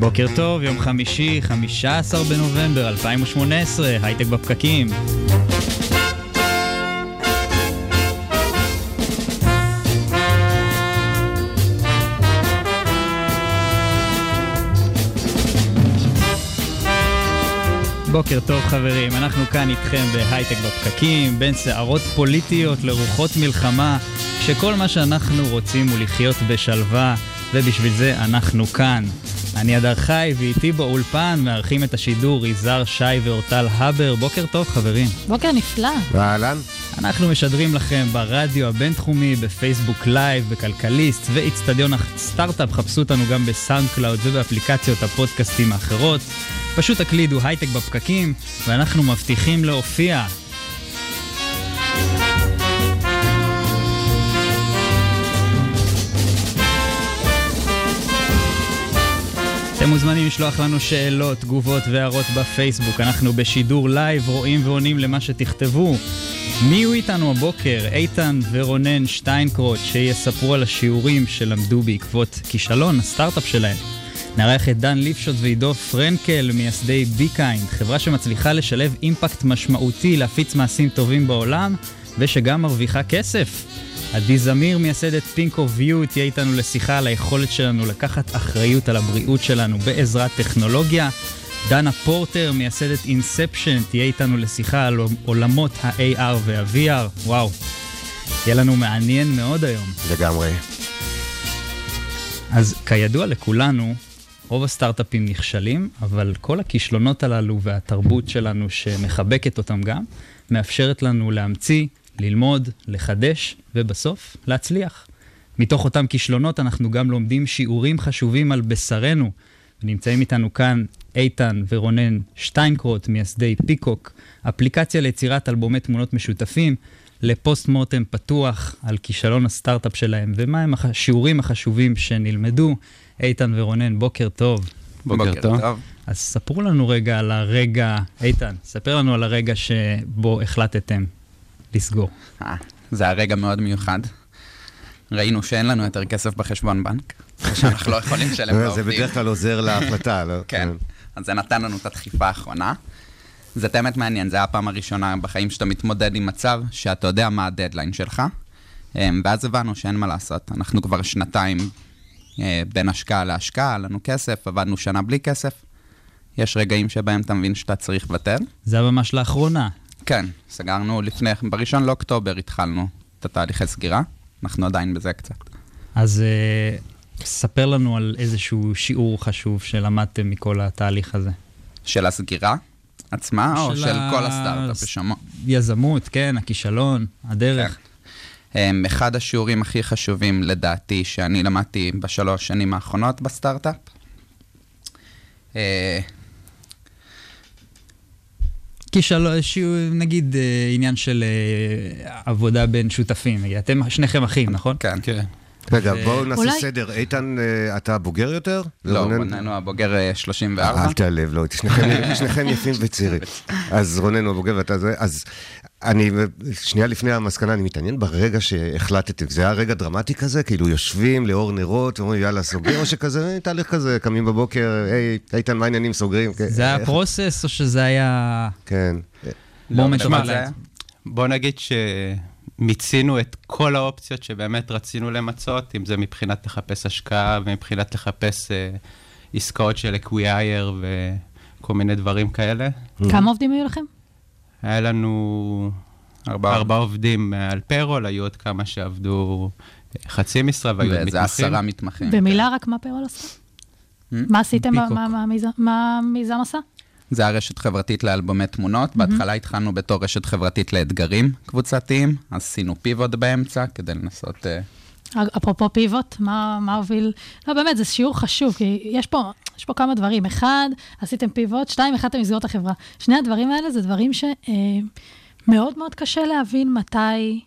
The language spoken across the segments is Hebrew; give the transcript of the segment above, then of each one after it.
בוקר טוב, יום חמישי, 15 בנובמבר 2018, הייטק בפקקים. בוקר טוב חברים, אנחנו כאן איתכם בהייטק בפקקים, בין סערות פוליטיות לרוחות מלחמה, שכל מה שאנחנו רוצים הוא לחיות בשלווה, ובשביל זה אנחנו כאן. אני הדר חי, ואיתי באולפן מארחים את השידור יזהר שי ואורטל הבר. בוקר טוב חברים. בוקר נפלא. אהלן. אנחנו משדרים לכם ברדיו הבינתחומי, בפייסבוק לייב, בכלכליסט ובאצטדיון הסטארט-אפ. חפשו אותנו גם בסאונד קלאוד ובאפליקציות הפודקאסטים האחרות. פשוט תקלידו הייטק בפקקים, ואנחנו מבטיחים להופיע. אתם מוזמנים לשלוח לנו שאלות, תגובות והערות בפייסבוק. אנחנו בשידור לייב, רואים ועונים למה שתכתבו. מי יהיו איתנו הבוקר? איתן ורונן שטיינקרוט, שיספרו על השיעורים שלמדו בעקבות כישלון הסטארט-אפ שלהם. נארח את דן ליפשוט ועידו פרנקל, מייסדי בי-קיינד, חברה שמצליחה לשלב impact משמעותי להפיץ מעשים טובים בעולם, ושגם מרוויחה כסף. עדי זמיר, מייסדת פינקו ויו, תהיה איתנו לשיחה על היכולת שלנו לקחת אחריות על הבריאות שלנו בעזרת טכנולוגיה. דנה פורטר, מייסדת אינספשן, תהיה איתנו לשיחה על עולמות ה-AR וה-VR. וואו, יהיה לנו מעניין מאוד היום. לגמרי. אז כידוע לכולנו, רוב הסטארט-אפים נכשלים, אבל כל הכישלונות הללו והתרבות שלנו שמחבקת אותם גם, מאפשרת לנו להמציא, ללמוד, לחדש, ובסוף להצליח. מתוך אותם כישלונות אנחנו גם לומדים שיעורים חשובים על בשרנו. נמצאים איתנו כאן איתן ורונן שטיינקרוט, מייסדי פיקוק, אפליקציה ליצירת אלבומי תמונות משותפים, לפוסט מורטם פתוח על כישלון הסטארט-אפ שלהם, ומהם השיעורים החשובים שנלמדו. איתן ורונן, בוקר טוב. בוקר טוב. אז ספרו לנו רגע על הרגע, איתן, ספר לנו על הרגע שבו החלטתם לסגור. אה, זה היה רגע מאוד מיוחד. ראינו שאין לנו יותר כסף בחשבון בנק, שאנחנו לא יכולים לשלם זה לעובדים. בדרך כלל עוזר להחלטה, לא? כן, אז זה נתן לנו את הדחיפה האחרונה. זה באמת מעניין, זה היה הפעם הראשונה בחיים שאתה מתמודד עם מצב שאתה יודע מה הדדליין שלך, אמ, ואז הבנו שאין מה לעשות. אנחנו כבר שנתיים אה, בין השקעה להשקעה, היה לנו כסף, עבדנו שנה בלי כסף. יש רגעים שבהם אתה מבין שאתה צריך לוותר. זה היה ממש לאחרונה. כן, סגרנו לפני, בראשון לאוקטובר התחלנו את התהליכי סגירה, אנחנו עדיין בזה קצת. אז uh, ספר לנו על איזשהו שיעור חשוב שלמדתם מכל התהליך הזה. של הסגירה עצמה, או של של ה- כל הסטארט-אפ בשמו? יזמות, כן, הכישלון, הדרך. כן. אחד השיעורים הכי חשובים לדעתי שאני למדתי בשלוש שנים האחרונות בסטארט-אפ. אה, כישלון, שיעור, נגיד אה, עניין של אה, עבודה בין שותפים. אתם שניכם אחים, נכון? כן. כן. רגע, בואו נעשה אולי- סדר. איתן, אה, אתה בוגר יותר? לא, ורונן? רוננו הבוגר אה, 34. אל תיעלב, לא, שניכם- יפים וצעירים. אז רונן הוא הבוגר ואתה זה, אז אני, שנייה לפני המסקנה, אני מתעניין ברגע שהחלטתם. זה היה רגע דרמטי כזה? כאילו יושבים לאור נרות, אומרים יאללה, סוגרים, או שכזה, אה, תהליך כזה, קמים בבוקר, היי, איתן, מה העניינים, סוגרים? כן, זה היה process או שזה היה כן. moment היה- בוא נגיד שמיצינו את כל האופציות שבאמת רצינו למצות, אם זה מבחינת לחפש השקעה ומבחינת לחפש אה, עסקאות של acquire וכל מיני דברים כאלה. כמה עובדים היו לכם? היה לנו ארבעה. ארבעה עובדים אה, על payroll, היו עוד כמה שעבדו אה, חצי משרה והיו מתמחים. עשרה מתמחים. במילה רק מה פרול עשה? מה עשיתם? פיקוק. מה- המיזם- מה המיזם עשה? זה הרשת חברתית לאלבומי תמונות. בהתחלה התחלנו בתור רשת חברתית לאתגרים קבוצתיים, אז עשינו פיבוט באמצע כדי לנסות... אה, אפרופו פיבוט, מה, מה הוביל? לא, באמת, זה שיעור חשוב, כי יש פה, יש פה כמה דברים. אחד, עשיתם פיבוט, שתיים, החלטתם לסגור את החברה. שני הדברים האלה זה דברים שמאוד מאוד קשה להבין מתי,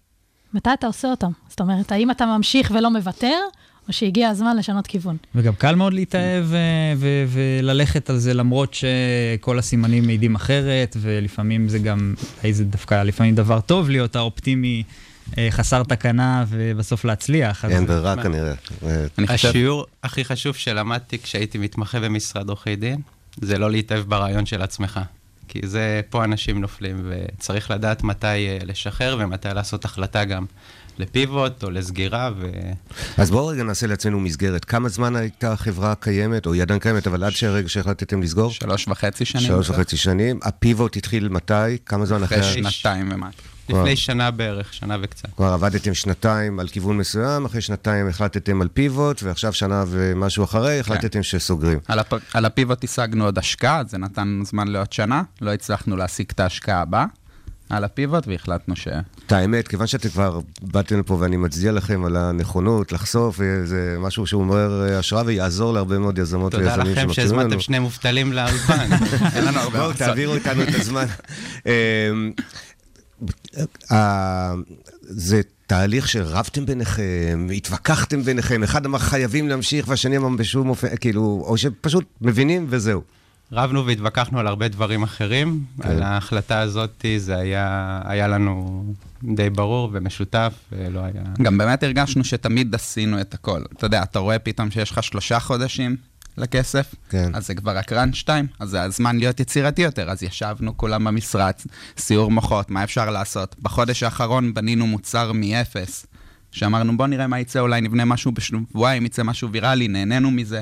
מתי אתה עושה אותם. זאת אומרת, האם אתה ממשיך ולא מוותר, או שהגיע הזמן לשנות כיוון. וגם קל מאוד להתאהב ו- וללכת על זה, למרות שכל הסימנים מעידים אחרת, ולפעמים זה גם, זה דווקא לפעמים דבר טוב להיות האופטימי. אה, חסר תקנה ובסוף להצליח. אין ברירה כנראה. אה, השיעור הכי חשוב שלמדתי כשהייתי מתמחה במשרד עורכי דין, זה לא להתאהב ברעיון של עצמך. כי זה, פה אנשים נופלים, וצריך לדעת מתי אה, לשחרר ומתי לעשות החלטה גם לפיבוט או לסגירה, ו... אז בואו רגע נעשה לעצמנו מסגרת. כמה זמן הייתה החברה קיימת, או היא עדיין קיימת, אבל עד שהרגע שהחלטתם לסגור? שלוש וחצי שנים. שלוש וחצי שנים. הפיבוט התחיל מתי? כמה זמן אחרי? אחרי שנתיים ומשהו. לפני שנה בערך, שנה וקצת. כבר עבדתם שנתיים על כיוון מסוים, אחרי שנתיים החלטתם על פיבוט, ועכשיו שנה ומשהו אחרי, החלטתם שסוגרים. על, הפ... על הפיבוט השגנו עוד השקעה, זה נתן זמן לעוד שנה. לא הצלחנו להשיג את ההשקעה הבאה על הפיבוט, והחלטנו ש... את האמת, כיוון שאתם כבר באתם לפה ואני מצדיע לכם על הנכונות לחשוף, אה, זה משהו שהוא מעורר אה, השראה ויעזור להרבה מאוד יזמות תודה ויזמים לכם שמקשיבים לנו. שהזמנתם שני מובטלים לאולפן. אין לנו הרבה בואו. תעבירו איתנו את הזמן. אה, זה תהליך שרבתם ביניכם, התווכחתם ביניכם, אחד אמר חייבים להמשיך והשני אמר בשום אופן, כאילו, או שפשוט מבינים וזהו. רבנו והתווכחנו על הרבה דברים אחרים. כן. על ההחלטה הזאת זה היה, היה לנו די ברור ומשותף, ולא היה... גם באמת הרגשנו שתמיד עשינו את הכל. אתה יודע, אתה רואה פתאום שיש לך שלושה חודשים לכסף, כן. אז זה כבר הקראנץ' 2, אז זה הזמן להיות יצירתי יותר. אז ישבנו כולם במשרד, סיור מוחות, מה אפשר לעשות. בחודש האחרון בנינו מוצר מאפס, שאמרנו בוא נראה מה יצא, אולי נבנה משהו בשבועיים, יצא משהו ויראלי, נהנינו מזה.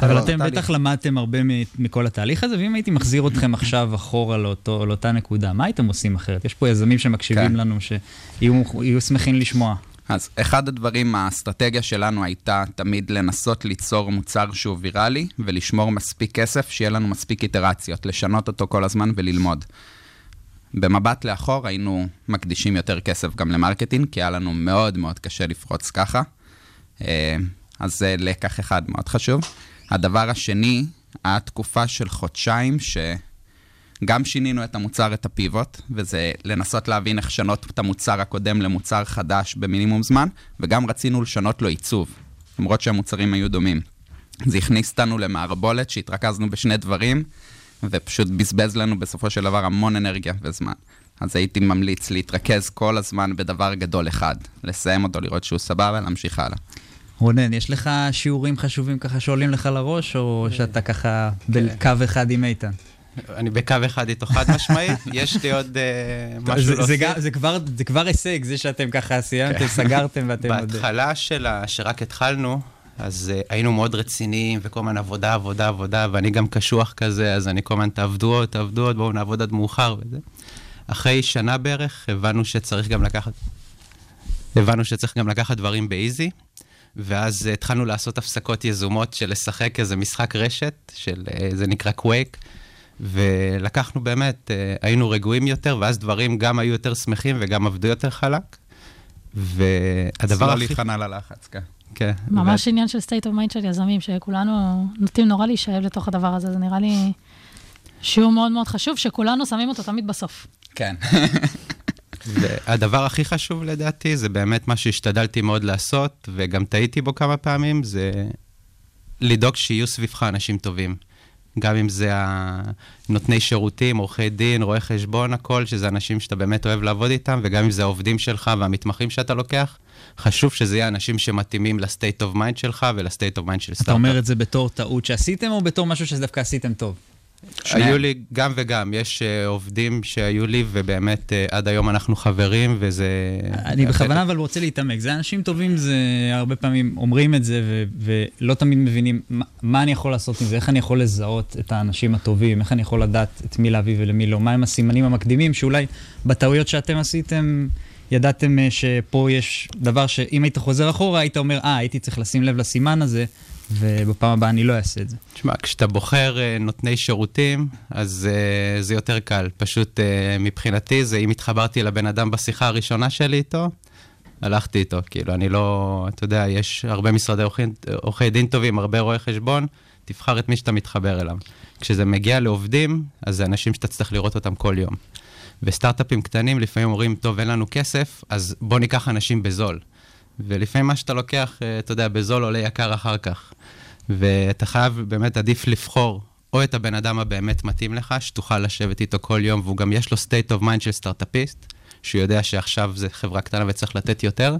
אבל לא, אתם תהליך. בטח למדתם הרבה מכל התהליך הזה, ואם הייתי מחזיר אתכם עכשיו אחורה לאותו, לאותה נקודה, מה הייתם עושים אחרת? יש פה יזמים שמקשיבים כן. לנו, שיהיו יהיו שמחים לשמוע. אז אחד הדברים, האסטרטגיה שלנו הייתה תמיד לנסות ליצור מוצר שהוא ויראלי, ולשמור מספיק כסף, שיהיה לנו מספיק איטרציות, לשנות אותו כל הזמן וללמוד. במבט לאחור היינו מקדישים יותר כסף גם ל marketing, כי היה לנו מאוד מאוד קשה לפרוץ ככה. אה, אז זה לקח אחד מאוד חשוב. הדבר השני, היה תקופה של חודשיים שגם שינינו את המוצר, את הפיבוט, וזה לנסות להבין איך לשנות את המוצר הקודם למוצר חדש במינימום זמן, וגם רצינו לשנות לו עיצוב, למרות שהמוצרים היו דומים. זה הכניס אותנו למערבולת שהתרכזנו בשני דברים, ופשוט בזבז לנו בסופו של דבר המון אנרגיה וזמן. אז הייתי ממליץ להתרכז כל הזמן בדבר גדול אחד, לסיים אותו, לראות שהוא סבבה, להמשיך הלאה. רונן, יש לך שיעורים חשובים ככה שעולים לך לראש, או שאתה ככה בקו אחד עם איתן? אני בקו אחד איתו חד משמעית, יש לי עוד אה, משהו זה- זה להוסיף. זה כבר- זה כבר הישג, זה שאתם ככה סיימתם, סגרתם ואתם עוד... בהתחלה של ה... שרק התחלנו, אז uh, היינו מאוד רציניים, וכל הזמן עבודה, עבודה, עבודה, ואני גם קשוח כזה, אז אני כל הזמן תעבדו עוד, תעבדו עוד, בואו נעבוד עד מאוחר וזה. אחרי שנה בערך, הבנו שצריך גם לקחת... הבנו שצריך גם לקחת דברים באיזי, ואז uh, התחלנו לעשות הפסקות יזומות של לשחק איזה משחק רשת, של, uh, זה נקרא קווייק, ולקחנו באמת, uh, היינו רגועים יותר, ואז דברים גם היו יותר שמחים וגם עבדו יותר חלק. והדבר לא הכי... להיכנע ללחץ, כן. כן. ממש עניין של state of mind של יזמים, שכולנו נוטים נורא להישאב לתוך הדבר הזה, זה נראה לי שיעור מאוד מאוד חשוב, שכולנו שמים אותו תמיד בסוף. כן. והדבר הכי חשוב לדעתי, זה באמת מה שהשתדלתי מאוד לעשות, וגם טעיתי בו כמה פעמים, זה לדאוג שיהיו סביבך אנשים טובים. גם אם זה נותני שירותים, עורכי דין, רואי חשבון, הכל, שזה אנשים שאתה באמת אוהב לעבוד איתם, וגם אם זה העובדים שלך והמתמחים שאתה לוקח, חשוב שזה יהיה אנשים שמתאימים ל state of mind שלך ול state of mind של אתה סטארט-אפ. אומר את זה בתור טעות שעשיתם, או בתור משהו שדווקא עשיתם טוב? היו לי גם וגם, יש uh, עובדים שהיו לי, ובאמת uh, עד היום אנחנו חברים, וזה... אני בכוונה אבל רוצה להתעמק. זה אנשים טובים, זה הרבה פעמים אומרים את זה, ו- ולא תמיד מבינים מה, מה אני יכול לעשות עם זה, איך אני יכול לזהות את האנשים הטובים, איך אני יכול לדעת את מי להביא ולמי לא, מהם הסימנים המקדימים, שאולי בטעויות שאתם עשיתם, ידעתם אה, שפה יש דבר שאם היית חוזר אחורה, היית אומר, אה, הייתי צריך לשים לב לסימן הזה, ובפעם הבאה אני לא אעשה את זה. תשמע, כשאתה בוחר uh, נותני שירותים, אז uh, זה יותר קל. פשוט uh, מבחינתי, זה אם התחברתי לבן אדם בשיחה הראשונה שלי איתו, הלכתי איתו. כאילו, אני לא, אתה יודע, יש הרבה משרדי עורכי- עורכי דין טובים, הרבה רואי חשבון, תבחר את מי שאתה מתחבר אליו. כשזה מגיע לעובדים, אז זה אנשים שאתה צריך לראות אותם כל יום. וסטארט-אפים קטנים לפעמים אומרים, טוב, אין לנו כסף, אז בוא ניקח אנשים בזול. ולפעמים מה שאתה לוקח, אה, אתה יודע, בזול עולה יקר אחר כך. ואתה חייב, באמת עדיף לבחור או את הבן אדם הבאמת מתאים לך, שתוכל לשבת איתו כל יום, והוא גם יש לו state of mind של סטארט-אפיסט, שהוא יודע שעכשיו זה חברה קטנה וצריך לתת יותר,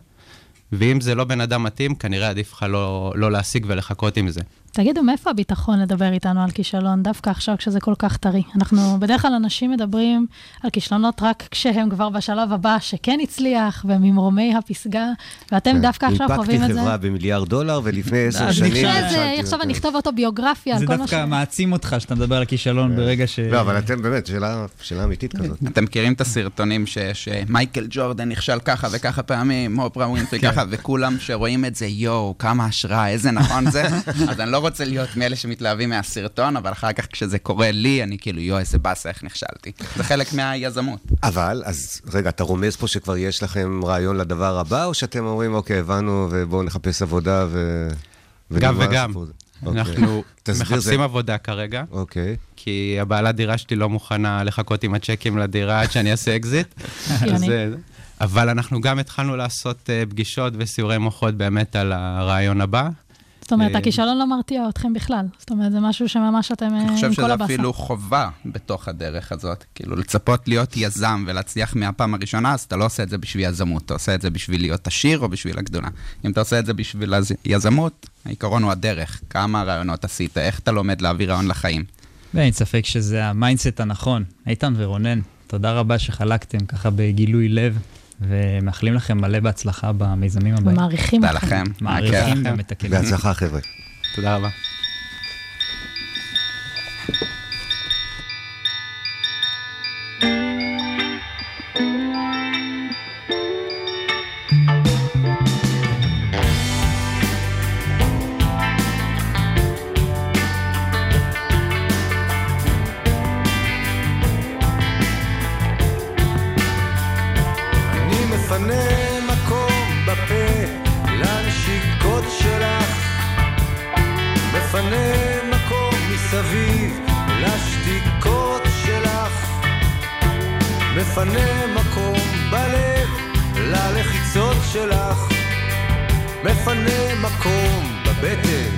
ואם זה לא בן אדם מתאים, כנראה עדיף לך לא, לא להשיג ולחכות עם זה. תגידו, מאיפה הביטחון לדבר איתנו על כישלון, דווקא עכשיו כשזה כל כך טרי? אנחנו, בדרך כלל אנשים מדברים על כישלונות רק כשהם כבר בשלב הבא שכן הצליח, וממרומי הפסגה, ואתם דווקא עכשיו חווים את זה. הנפקתי חברה במיליארד דולר, ולפני עשר אז שנים... אחרי זה, עכשיו. אני אכתוב אוטוביוגרפיה על זה כל מה ש... דווקא מעצים אותך שאתה מדבר על כישלון ברגע ש... לא, אבל אתם באמת, שאלה- אמיתית כזאת. אתם מכירים את הסרטונים שיש אה, מייקל ג'ורדן נכשל ככה וככה פעמים, אופרה ווינפרי כן. ככה, וכולם שרואים את זה, יואו, כמה השראה, איזה נכון זה. אז אני לא רוצה להיות מאלה שמתלהבים מהסרטון, אבל אחר כך כשזה קורה לי, אני כאילו, יואו, איזה באסה, איך נכשלתי. זה חלק מהיזמות. אבל, אז רגע, אתה רומז פה שכבר יש לכם רעיון לדבר הבא, או שאתם אומרים, אוקיי, הבנו, ובואו נחפש עבודה ו... גם וגם. הסיפור הזה"? אוקיי. אנחנו מחפשים עבודה כרגע, אוקיי. כי הבעלת דירה שלי לא מוכנה לחכות עם הצ'קים לדירה עד שאני אעשה אקזיט. אה, אבל אנחנו גם התחלנו לעשות אה, פגישות וסיורי מוחות באמת על הרעיון הבא. זאת אומרת, אה, הכישלון לא מרתיע אתכם בכלל. זאת אומרת, זה משהו שממש אתם אה, אני עם חושב כל שזה הבאסה. אפילו חובה בתוך הדרך הזאת. כאילו, לצפות להיות יזם ולהצליח מהפעם הראשונה, אז אתה לא עושה את זה בשביל יזמות, אתה עושה את זה בשביל להיות עשיר או בשביל הגדולה. אם אתה עושה את זה בשביל יזמות, העיקרון הוא הדרך. כמה רעיונות עשית, איך אתה לומד להעביר רעיון לחיים. ואין ספק שזה ה mindset הנכון. איתן ורונן, תודה רבה שחלקתם ככה בגילוי לב, ומאחלים לכם מלא בהצלחה במיזמים הבאים. אתכם. לכם. מעריכים את הכלים. בהצלחה, חבר'ה. תודה רבה. מפנה מקום בלב ללחיצות שלך, מפנה מקום בבטן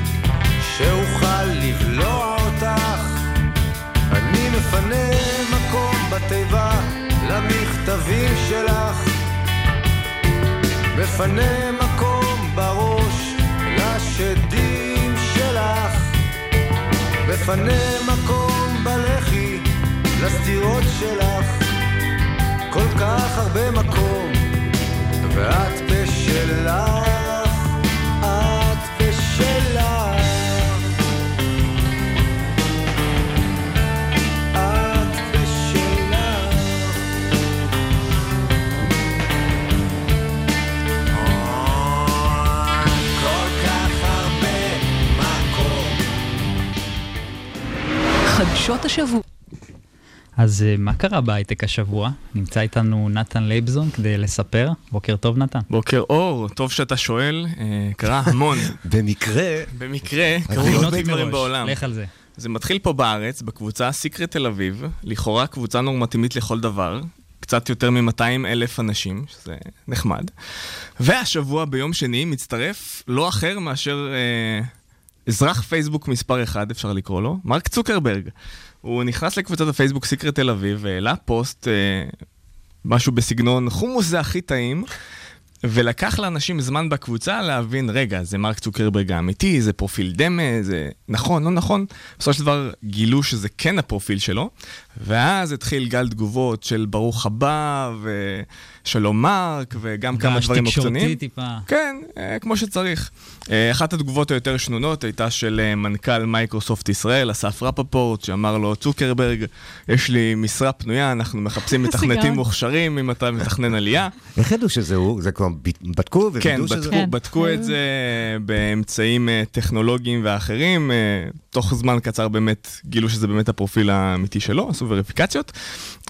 שאוכל לבלוע אותך. אני מפנה מקום בתיבה למכתבים שלך. מפנה מקום בראש לשדים שלך. מפנה מקום בלחי לסתירות שלך כל כך הרבה מקום ואת בשלך את. חדשות השבוע. אז אה, מה קרה בהייטק השבוע? נמצא איתנו נתן לייבזון כדי לספר. בוקר טוב, נתן. בוקר אור, טוב שאתה שואל, אה, קרה המון. במקרה, במקרה, קרו הכינותי הרבה דברים. בעולם. לך על זה. זה מתחיל פה בארץ, בקבוצה סיקרט תל אביב, לכאורה קבוצה נורמטיבית לכל דבר, קצת יותר מ-200 אלף אנשים, שזה נחמד. והשבוע ביום שני מצטרף לא אחר מאשר אה, אזרח פייסבוק מספר 1, אפשר לקרוא לו, מרק צוקרברג. הוא נכנס לקבוצת הפייסבוק סיקרט תל אביב והעלה פוסט, אה, משהו בסגנון חומוס זה הכי טעים. ולקח לאנשים זמן בקבוצה להבין, רגע, זה מרק צוקרברג האמיתי, זה פרופיל דמה, זה נכון, לא נכון. בסופו של דבר גילו שזה כן הפרופיל שלו, ואז התחיל גל תגובות של ברוך הבא, ושלום מרק, וגם כמה רעש דברים תקשורתי מוקצונים. טיפה. כן, אה, כמו שצריך. אה, אחת התגובות היותר שנונות הייתה של אה, מנכ"ל מייקרוסופט ישראל, אסף רפפורט, שאמר לו, צוקרברג, יש לי משרה פנויה, אנחנו מחפשים מתכנתים. מוכשרים אם אתה מתכנן עלייה. איך ידעו שזה הוא? זה כבר כלומר, בדקו כן, ווידאו שזה... בדקו, כן. בדקו את זה באמצעים אה, טכנולוגיים ואחרים. אה, תוך זמן קצר באמת גילו שזה באמת הפרופיל האמיתי שלו, עשו וריפיקציות.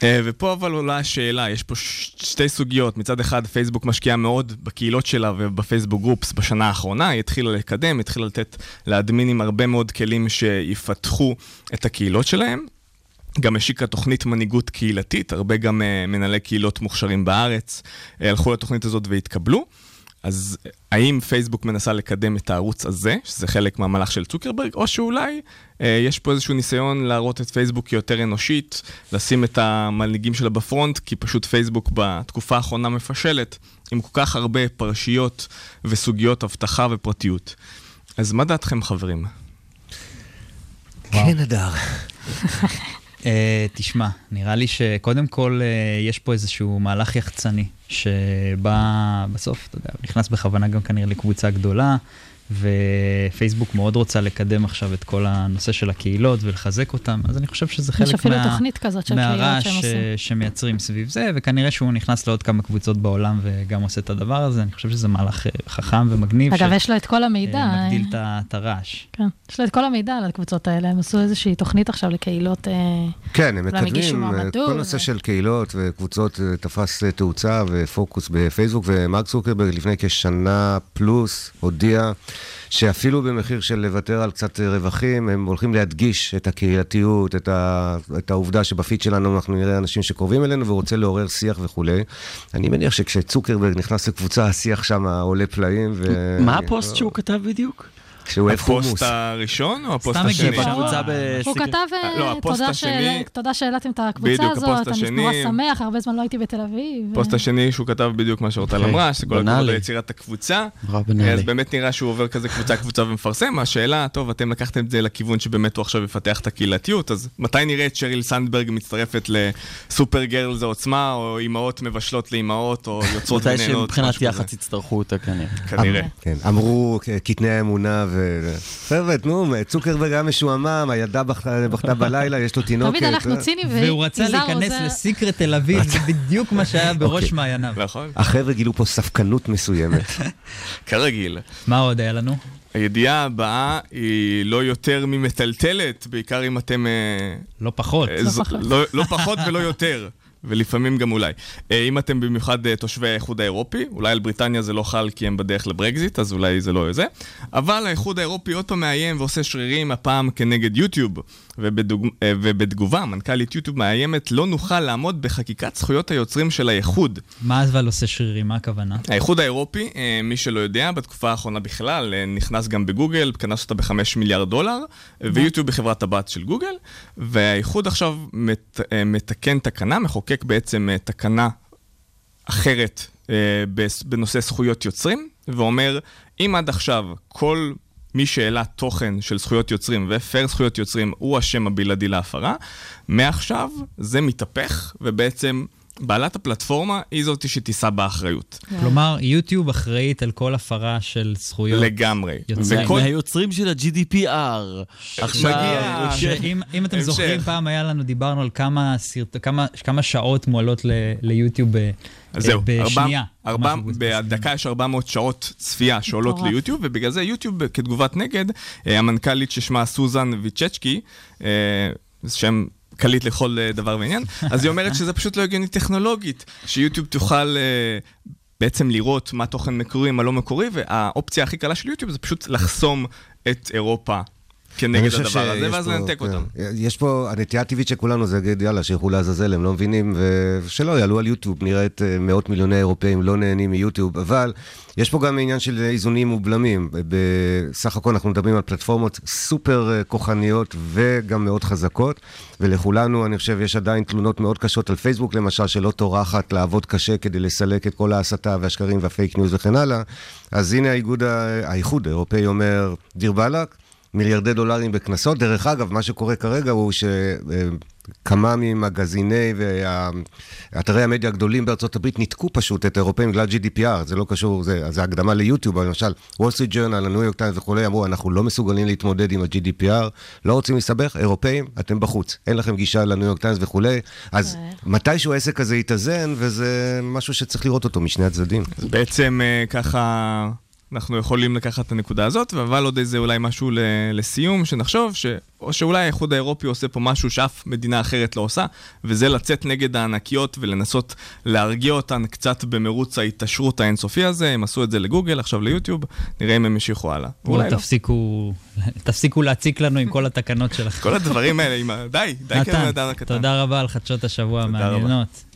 אה, ופה אבל עולה השאלה, יש פה ש- שתי סוגיות. מצד אחד, פייסבוק משקיעה מאוד בקהילות שלה ובפייסבוק groups בשנה האחרונה. היא התחילה לקדם, היא התחילה לתת לאדמינים הרבה מאוד כלים שיפתחו את הקהילות שלהם. גם השיקה תוכנית מנהיגות קהילתית, הרבה גם uh, מנהלי קהילות מוכשרים בארץ uh, הלכו לתוכנית הזאת והתקבלו. אז uh, האם פייסבוק מנסה לקדם את הערוץ הזה, שזה חלק מהמהלך של צוקרברג, או שאולי uh, יש פה איזשהו ניסיון להראות את פייסבוק כיותר אנושית, לשים את המנהיגים שלה בפרונט, כי פשוט פייסבוק בתקופה האחרונה מפשלת, עם כל כך הרבה פרשיות וסוגיות אבטחה ופרטיות. אז מה דעתכם, חברים? כן, אדר. Uh, תשמע, נראה לי שקודם כל uh, יש פה איזשהו מהלך יחצני, שבא בסוף, אתה יודע, נכנס בכוונה גם כנראה לקבוצה גדולה, ופייסבוק מאוד רוצה לקדם עכשיו את כל הנושא של הקהילות ולחזק אותם, אז אני חושב שזה יש חלק אפילו מה, כזאת מהרעש ש-. שמייצרים סביב זה, וכנראה שהוא נכנס לעוד כמה קבוצות בעולם וגם עושה את הדבר הזה, אני חושב שזה מהלך אה, חכם ומגניב. אגב, ש- יש לו את כל המידע. אה, מגדיל אה, את הרעש. כן, יש לו את כל המידע על הקבוצות האלה, הם עשו איזושהי תוכנית עכשיו לקהילות... כן, הם מקדמים, כל נושא ו- של קהילות וקבוצות תפס תאוצה ופוקוס בפייסבוק, ומרק צוקרברג לפני כשנה פלוס הודיע שאפילו במחיר של לוותר על קצת רווחים, הם הולכים להדגיש את הקהילתיות, את, ה, את העובדה שבפיד שלנו אנחנו נראה אנשים שקרובים אלינו ורוצה לעורר שיח וכולי. אני מניח שכשצוקרברג נכנס לקבוצה, השיח שם עולה פלאים. ו... מה הפוסט שהוא כתב בדיוק? שהוא אוהב חומוס. הפוסט הראשון או הפוסט סתם השני? הגיב בקבוצה הוא ב secret. כתב, אה, לא, הפוסט תודה השני- שהעלה- תודה שהעליתם את הקבוצה הזאת, הפוסט אני השני- נורא שמח, הרבה זמן לא הייתי בתל אביב. הפוסט השני שהוא כתב בדיוק מה שאורטל אוקיי, אמרה, שכל הכבוד בנאלי. ליצירת הקבוצה. נורא אז. באמת נראה שהוא עובר כזה קבוצה קבוצה ומפרסם. השאלה, טוב, אתם לקחתם את זה לכיוון שבאמת הוא עכשיו יפתח את הקהילתיות, אז מתי נראה את שריל סנדברג מצטרפת לסופר גרל זה עוצמה, או אימהות מבשלות לאימהות, או יוצרות מתי ונהנות, שמבחינת. יח"צ יצטרכו אותה כנראה. כנראה. כן, אמרו קטני האמונה ו... חבר'ה, תנו, צוקרברג היה משועמם, הילדה בכתה בלילה, יש לו תינוקת. תמיד אנחנו אה, ציניים, והוא רצה להיכנס לסיקרט תל אביב, זה בדיוק מה שהיה בראש אוקיי. מעייניו. נכון, החבר'ה גילו פה ספקנות מסוימת. כרגיל. מה עוד היה לנו? הידיעה הבאה היא לא יותר ממטלטלת, בעיקר אם אתם... אה, לא פחות. אה, ז- לא, לא פחות ולא יותר, ולפעמים גם אולי. אה, אם אתם במיוחד אה, תושבי האיחוד האירופי, אולי על בריטניה זה לא חל כי הם בדרך לברקזיט, אז אולי זה לא זה, אבל האיחוד האירופי עוד פעם מאיים ועושה שרירים, הפעם כנגד יוטיוב. ובדוג... אה, ובתגובה, מנכ"לית יוטיוב מאיימת, לא נוכל לעמוד בחקיקת זכויות היוצרים של האיחוד. מה אבל עושה שרירים? מה הכוונה? האיחוד האירופי, אה, מי שלא יודע, בתקופה האחרונה בכלל, אה, נכנס גם בגוגל, קנס אותה בחמש מיליארד דולר, ויוטיוב בחברת הבת של גוגל, והאיחוד עכשיו מת, מתקן תקנה, מחוקק בעצם תקנה אחרת בנושא זכויות יוצרים, ואומר, אם עד עכשיו כל מי שהעלה תוכן של זכויות יוצרים והפר זכויות יוצרים הוא השם הבלעדי להפרה, מעכשיו זה מתהפך, ובעצם בעלת הפלטפורמה היא זאת שתישא באחריות. כלומר, יוטיוב אחראית על כל הפרה של זכויות. לגמרי. יוצרים. וכל... מהיוצרים של ה-GDPR. עכשיו, אם אתם המשך. זוכרים, פעם היה לנו, דיברנו על כמה, סרט, כמה, כמה שעות מועלות ל, ליוטיוב ב, אז זהו, בשנייה. ארבע. בדקה יש 400 שעות צפייה שעולות. ליוטיוב, ובגלל זה יוטיוב כתגובת נגד, אה, המנכ"לית ששמה סוזן ויצ'צ'קי, אה, שם קליט לכל אה, דבר ועניין, אז היא אומרת שזה פשוט לא הגיוני טכנולוגית, שיוטיוב תוכל... אה, בעצם לראות מה תוכן מקורי, מה לא מקורי, והאופציה הכי קלה של יוטיוב זה פשוט לחסום את אירופה כנגד הדבר הזה, ואז לנתק כן. אותם. יש פה, הנטייה הטבעית של כולנו זה להגיד, יאללה, שילכו לעזאזל, הם לא מבינים, ושלא יעלו על יוטיוב, נראית אה, מאות מיליוני אירופאים לא נהנים מיוטיוב, אבל יש פה גם עניין של איזונים ובלמים. בסך הכל אנחנו מדברים על פלטפורמות סופר אה, כוחניות וגם מאוד חזקות, ולכולנו, אני חושב, יש עדיין תלונות מאוד קשות על פייסבוק, למשל, שלא טורחת לעבוד קשה כדי לסלק את כל ההסתה והשקרים והפייק ניוז וכן הלאה. אז הנה האיגוד, האיחוד האירופאי אומר, דיר באלק. מיליארדי דולרים בקנסות. דרך אגב, מה שקורה כרגע הוא שכמה ממגזיני ואתרי המדיה הגדולים בארצות הברית ניתקו פשוט את האירופאים בגלל GDPR, זה לא קשור, זה, זה הקדמה ליוטיוב, אבל למשל, וול סטריט ג'ורנל, הניו יורק טיימס וכולי, אמרו, אנחנו לא מסוגלים להתמודד עם ה-GDPR, לא רוצים להסתבך, אירופאים, אתם בחוץ, אין לכם גישה לניו יורק טיימס וכולי, אז מתישהו העסק הזה יתאזן, וזה משהו שצריך לראות אותו משני הצדדים. בעצם אה, ככה אנחנו יכולים לקחת את הנקודה הזאת, אבל עוד איזה אולי משהו לסיום, שנחשוב, ש... או שאולי האיחוד האירופי עושה פה משהו שאף מדינה אחרת לא עושה, וזה לצאת נגד הענקיות ולנסות להרגיע אותן קצת במרוץ ההתעשרות האינסופי הזה, הם עשו את זה לגוגל, עכשיו ליוטיוב, נראה אם הם ימשיכו הלאה. אולי לא. תפסיקו, תפסיקו להציק לנו עם כל התקנות שלכם. כל הדברים האלה, עם ה... די, די נתן, כן, נתן. תודה רבה על חדשות השבוע. המעניינות.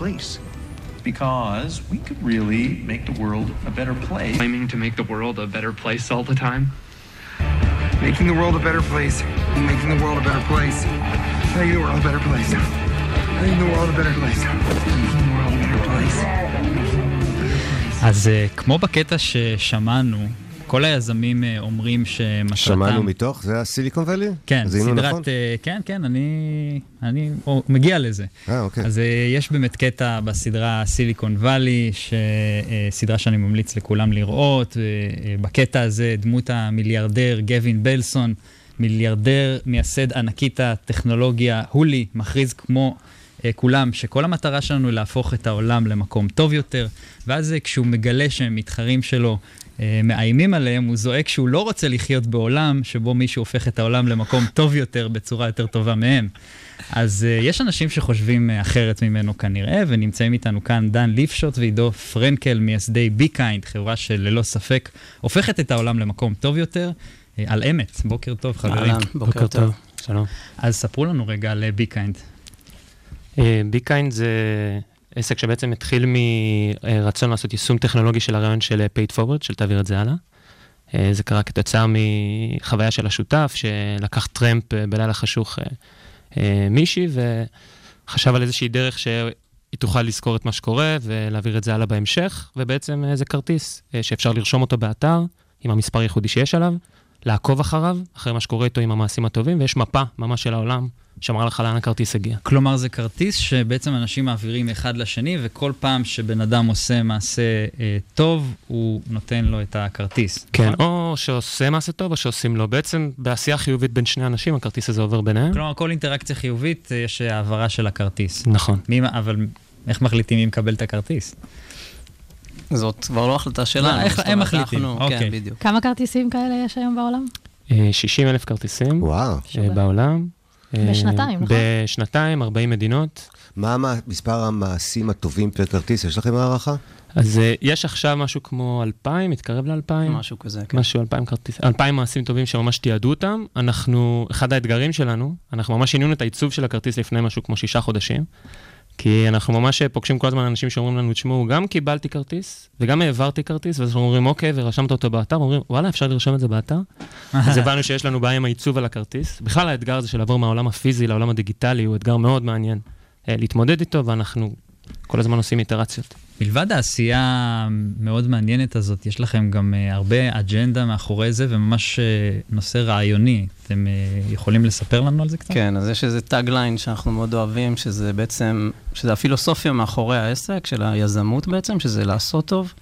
Place. Because we could really make the world a better place. Claiming to make the world a better place all the time. Making the world a better place. Making the world a better place. Making the world a better place. Making the world a better place. Making the world a better place. אז אה, כמו בקטע ששמענו, כל היזמים אה, אומרים שמטרתם... שמענו מתוך? זה הסיליקון ואלי? כן, סדרת... נכון? אה, כן, כן, אני, אני או, מגיע לזה. אה, אוקיי. אז אה, יש באמת קטע בסדרה סיליקון וואלי, סדרה שאני ממליץ לכולם לראות. בקטע הזה דמות המיליארדר גווין בלסון, מיליארדר, מייסד ענקית הטכנולוגיה, הולי, מכריז כמו כולם, שכל המטרה שלנו היא להפוך את העולם למקום טוב יותר, ואז כשהוא מגלה שמתחרים שלו אה, מאיימים עליהם, הוא זועק שהוא לא רוצה לחיות בעולם שבו מישהו הופך את העולם למקום טוב יותר בצורה יותר טובה מהם. אז אה, יש אנשים שחושבים uh, אחרת ממנו כנראה, ונמצאים איתנו כאן דן ליפשוט ועידו פרנקל, מייסדי Be Kind, חברה שללא ספק הופכת את העולם למקום טוב יותר, אה, על אמת. בוקר טוב, חברים. אהלן, בוקר טוב. שלום. אז ספרו לנו רגע על Be Kind. Be Kind זה עסק שבעצם התחיל מרצון לעשות יישום טכנולוגי של הרעיון של pay it forward, של תעביר את זה הלאה. אה, זה קרה כתוצאה מחוויה של השותף, שלקח טרמפ אה, בלילה חשוך אה, אה, מישהי, וחשב על איזושהי דרך שהיא תוכל לזכור את מה שקורה ולהעביר את זה הלאה בהמשך, ובעצם אה, זה כרטיס אה, שאפשר לרשום אותו באתר, עם המספר הייחודי שיש עליו, לעקוב אחריו, אחרי מה שקורה איתו עם המעשים הטובים, ויש מפה ממש של העולם, שאמרה לך לאן הכרטיס הגיע. כלומר, זה כרטיס שבעצם אנשים מעבירים אחד לשני, וכל פעם שבן אדם עושה מעשה אה, טוב, הוא נותן לו את הכרטיס. כן, נכון? או שעושה מעשה טוב או שעושים לו. בעצם בעשייה חיובית בין שני אנשים, הכרטיס הזה עובר ביניהם. כלומר, כל אינטראקציה חיובית, אה, יש העברה של הכרטיס. נכון. מי, אבל איך מחליטים מי מקבל את הכרטיס? זאת כבר לא החלטה שלנו, איך- זאת הם מחליטים, אנחנו- אוקיי. כן, בדיוק. כמה כרטיסים כאלה יש היום בעולם? 60 אלף כרטיסים. וואו. אה, בעולם. אה, בשנתיים, נכון? בשנתיים, 40 מדינות. מה מספר המעשים הטובים פר כרטיס? יש לכם הערכה? אז אה, יש עכשיו משהו כמו 2,000, מתקרב ל-2,000. משהו כזה, כן. משהו, 2,000 כרטיס, 2,000 מעשים טובים שממש תיעדו אותם. אנחנו, אחד האתגרים שלנו, אנחנו ממש שינינו את העיצוב של הכרטיס לפני משהו כמו שישה חודשים. כי אנחנו ממש פוגשים כל הזמן אנשים שאומרים לנו, תשמעו, גם קיבלתי כרטיס וגם העברתי כרטיס, ואז אנחנו אומרים, אוקיי, ורשמת אותו באתר, אומרים, וואלה, אפשר לרשום את זה באתר? אז הבנו שיש לנו בעיה עם העיצוב על הכרטיס. בכלל האתגר הזה של לעבור מהעולם הפיזי לעולם הדיגיטלי הוא אתגר מאוד מעניין אה, להתמודד איתו, ואנחנו כל הזמן עושים איטרציות. מלבד העשייה המאוד מעניינת הזאת, יש לכם גם uh, הרבה אג'נדה מאחורי זה, וממש uh, נושא רעיוני. אתם uh, יכולים לספר לנו על זה קצת? כן, אז יש איזה טאגליין שאנחנו מאוד אוהבים, שזה בעצם, שזה הפילוסופיה מאחורי העסק, של היזמות בעצם, שזה לעשות טוב,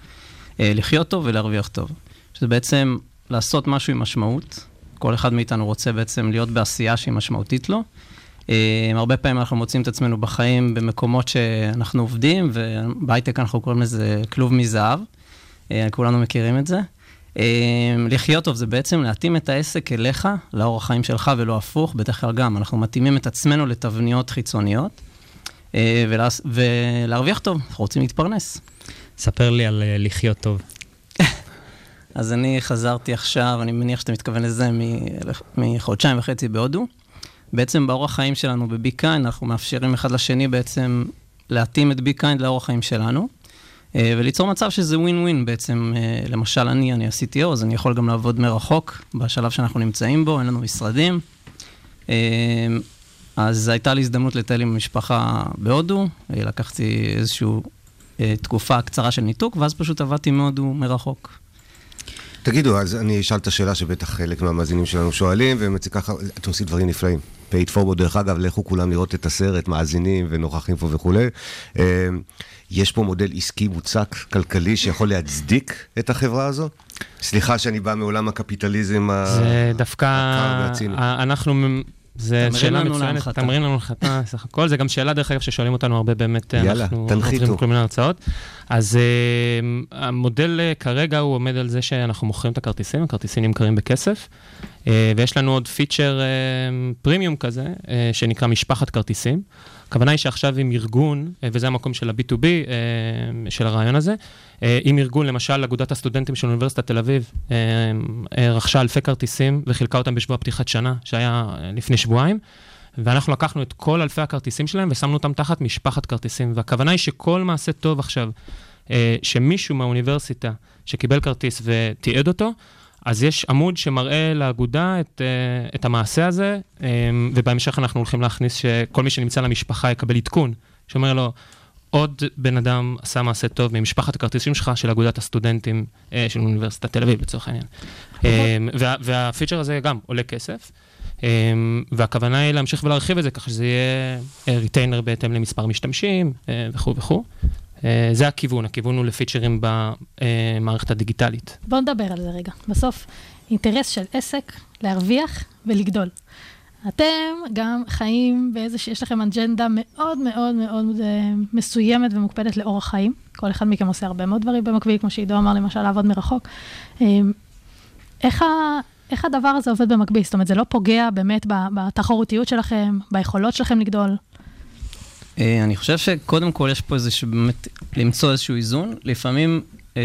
לחיות טוב ולהרוויח טוב. שזה בעצם לעשות משהו עם משמעות. כל אחד מאיתנו רוצה בעצם להיות בעשייה שהיא משמעותית לו, הרבה פעמים אנחנו מוצאים את עצמנו בחיים במקומות שאנחנו עובדים, ובהייטק אנחנו קוראים לזה כלוב מזהב. אה, כולנו מכירים את זה. אה, לחיות טוב זה בעצם להתאים את העסק אליך, לאורח חיים שלך ולא הפוך, בדרך כלל גם, אנחנו מתאימים את עצמנו לתבניות חיצוניות, אה, ולה, ולהרוויח טוב, אנחנו רוצים להתפרנס. ספר לי על אה, לחיות טוב. אז אני חזרתי עכשיו, אני מניח שאתה מתכוון לזה, מחודשיים וחצי בהודו. בעצם באורח חיים שלנו Kind, אנחנו מאפשרים אחד לשני בעצם להתאים את Be Kind לאורח חיים שלנו, אה, וליצור מצב שזה ווין ווין בעצם. אה, למשל, אני, אני ה-CTO, אז אני יכול גם לעבוד מרחוק בשלב שאנחנו נמצאים בו, אין לנו משרדים. אה, אז הייתה לי הזדמנות לטייל עם המשפחה בהודו, לקחתי איזושהי תקופה קצרה של ניתוק, ואז פשוט עבדתי מהודו מרחוק. תגידו, אז אני אשאל את השאלה שבטח חלק מהמאזינים שלנו שואלים, ומציג ככה, אתם עושים דברים נפלאים. Pay It Forward, דרך אגב, לכו כולם לראות את הסרט, מאזינים ונוכחים פה וכולי. אה, יש פה מודל עסקי מוצק, כלכלי, שיכול להצדיק את החברה הזו? סליחה שאני בא מעולם הקפיטליזם ה- זה דווקא. ה- אנחנו, מ- זה שאלה לנו מצוינת, להנחתה. תמרים לנו להנחתה, סך הכל, זה גם שאלה דרך אגב ששואלים אותנו הרבה באמת, יאללה, אנחנו תנחיתו. עוברים כל מיני הרצאות. אז אה, המודל אה, כרגע הוא עומד על זה שאנחנו מוכרים את הכרטיסים, הכרטיסים נמכרים בכסף, אה, ויש לנו עוד פיצ'ר פרימיום כזה, אה, שנקרא משפחת כרטיסים. הכוונה היא שעכשיו עם ארגון, אה, וזה המקום של ה-B2B, אה, של הרעיון הזה, אה, אם ארגון, למשל אגודת הסטודנטים של אוניברסיטת תל אביב, רכשה אלפי כרטיסים וחילקה אותם בשבוע פתיחת שנה, שהיה לפני שבועיים, ואנחנו לקחנו את כל אלפי הכרטיסים שלהם ושמנו אותם תחת משפחת כרטיסים. והכוונה היא שכל מעשה טוב עכשיו, שמישהו מהאוניברסיטה שקיבל כרטיס ותיעד אותו, אז יש עמוד שמראה לאגודה את, אה, את המעשה הזה, אה, ובהמשך אנחנו הולכים להכניס שכל מי שנמצא למשפחה יקבל עדכון, שאומר לו, עוד בן אדם עשה מעשה טוב ממשפחת הכרטיסים שלך, של אגודת הסטודנטים אה, של אוניברסיטת תל אביב, לצורך העניין. אה, וה, והפיצ'ר הזה גם עולה כסף, והכוונה היא להמשיך ולהרחיב את זה, ככה שזה יהיה ריטיינר בהתאם למספר משתמשים וכו' וכו'. אה, זה הכיוון, הכיוון הוא לפיצ'רים במערכת הדיגיטלית. בואו נדבר על זה רגע. בסוף, אינטרס של עסק להרוויח ולגדול. אתם גם חיים באיזה שיש לכם אג'נדה מאוד מאוד מאוד אה, מסוימת ומוקפדת לאורח חיים. כל אחד מכם עושה הרבה מאוד דברים במקביל, כמו שעידו אמר, למשל, לעבוד מרחוק. אה, איך, ה, איך הדבר הזה עובד במקביל? זאת אומרת, זה לא פוגע באמת בתחרותיות שלכם, ביכולות שלכם לגדול? אה, אני חושב שקודם כל יש פה איזשהו, באמת, למצוא איזשהו איזון. לפעמים, אה,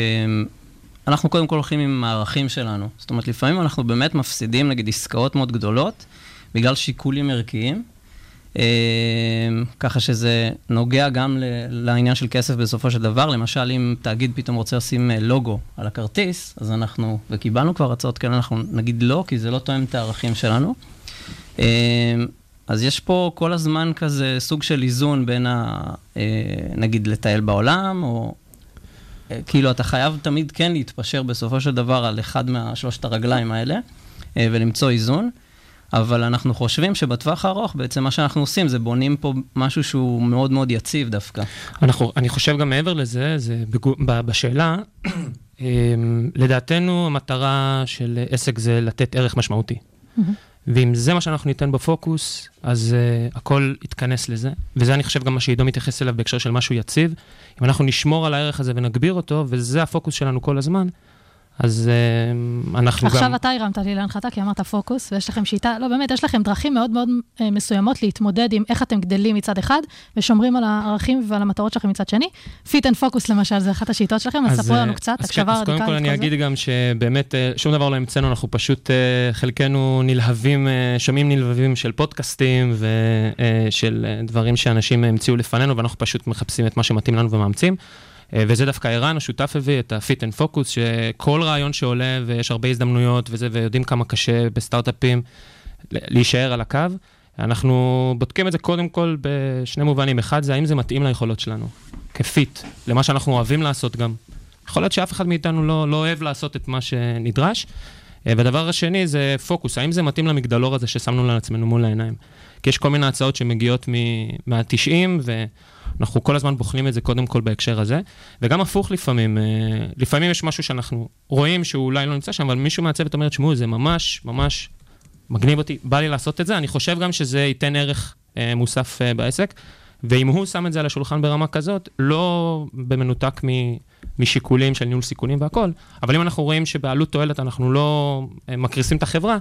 אנחנו קודם כל הולכים עם הערכים שלנו. זאת אומרת, לפעמים אנחנו באמת מפסידים, נגיד, עסקאות מאוד גדולות, בגלל שיקולים ערכיים. אה, ככה שזה נוגע גם לעניין של כסף בסופו של דבר. למשל, אם תאגיד פתאום רוצה לשים לוגו על הכרטיס, אז אנחנו, וקיבלנו כבר הצעות כאלה, אנחנו נגיד לא, כי זה לא תואם את הערכים שלנו. אז יש פה כל הזמן כזה סוג של איזון בין ה... אה, נגיד לטייל בעולם, או... אה, כאילו, אתה חייב תמיד כן להתפשר בסופו של דבר על אחד מהשלושת הרגליים האלה, אה, ולמצוא איזון. אבל אנחנו חושבים שבטווח הארוך בעצם מה שאנחנו עושים זה בונים פה משהו שהוא מאוד מאוד יציב דווקא. אנחנו, אני חושב גם מעבר לזה, זה בגו, ב, בשאלה, לדעתנו המטרה של עסק זה לתת ערך משמעותי. ואם זה מה שאנחנו ניתן בפוקוס, אז uh, הכל יתכנס לזה. וזה אני חושב גם מה שעידו מתייחס אליו בהקשר של משהו יציב. אם אנחנו נשמור על הערך הזה ונגביר אותו, וזה הפוקוס שלנו כל הזמן, אז אה, אנחנו עכשיו גם... אתה הרמת לי להנחתה, כי אמרת פוקוס, ויש לכם שיטה, לא באמת, יש לכם דרכים מאוד מאוד אה, מסוימות להתמודד עם איך אתם גדלים מצד אחד, ושומרים על הערכים ועל המטרות שלכם מצד שני. fit and focus למשל, זה אחת השיטות שלכם, אז ספרו אה, לנו קצת, הקשבה כן, אז רדיקלית. קודם כל אני כל זה. אגיד גם שבאמת שום דבר לא המצאנו, אנחנו פשוט, חלקנו נלהבים, שומעים נלהבים של פודקאסטים ושל דברים שאנשים המציאו לפנינו, ואנחנו פשוט מחפשים את מה שמתאים לנו ומאמצים. אה, וזה דווקא ערן, השותף הביא את ה-fit and focus, שכל רעיון שעולה ויש הרבה הזדמנויות וזה, ויודעים כמה קשה בסטארט-אפים להישאר על הקו. אנחנו בודקים את זה קודם כל בשני מובנים. אחד זה האם זה מתאים ליכולות שלנו, כפיט, למה שאנחנו אוהבים לעשות גם. יכול להיות שאף אחד מאיתנו לא, לא אוהב לעשות את מה שנדרש. אה, והדבר השני זה פוקוס, האם זה מתאים למגדלור הזה ששמנו לעצמנו מול העיניים. כי יש כל מיני הצעות שמגיעות מ- מה-90, ואנחנו כל הזמן בוחנים את זה קודם כל בהקשר הזה. וגם הפוך לפעמים, אה, לפעמים יש משהו שאנחנו רואים שהוא אולי לא נמצא שם, אבל מישהו מהצוות אומר, תשמעו, זה ממש, ממש מגניב אותי, בא לי לעשות את זה. אני חושב גם שזה ייתן ערך אה, מוסף אה, בעסק. ואם הוא שם את זה על השולחן ברמה כזאת, לא במנותק מ... משיקולים של ניהול סיכונים והכל, אבל אם אנחנו רואים שבעלות תועלת אנחנו לא מקריסים את החברה,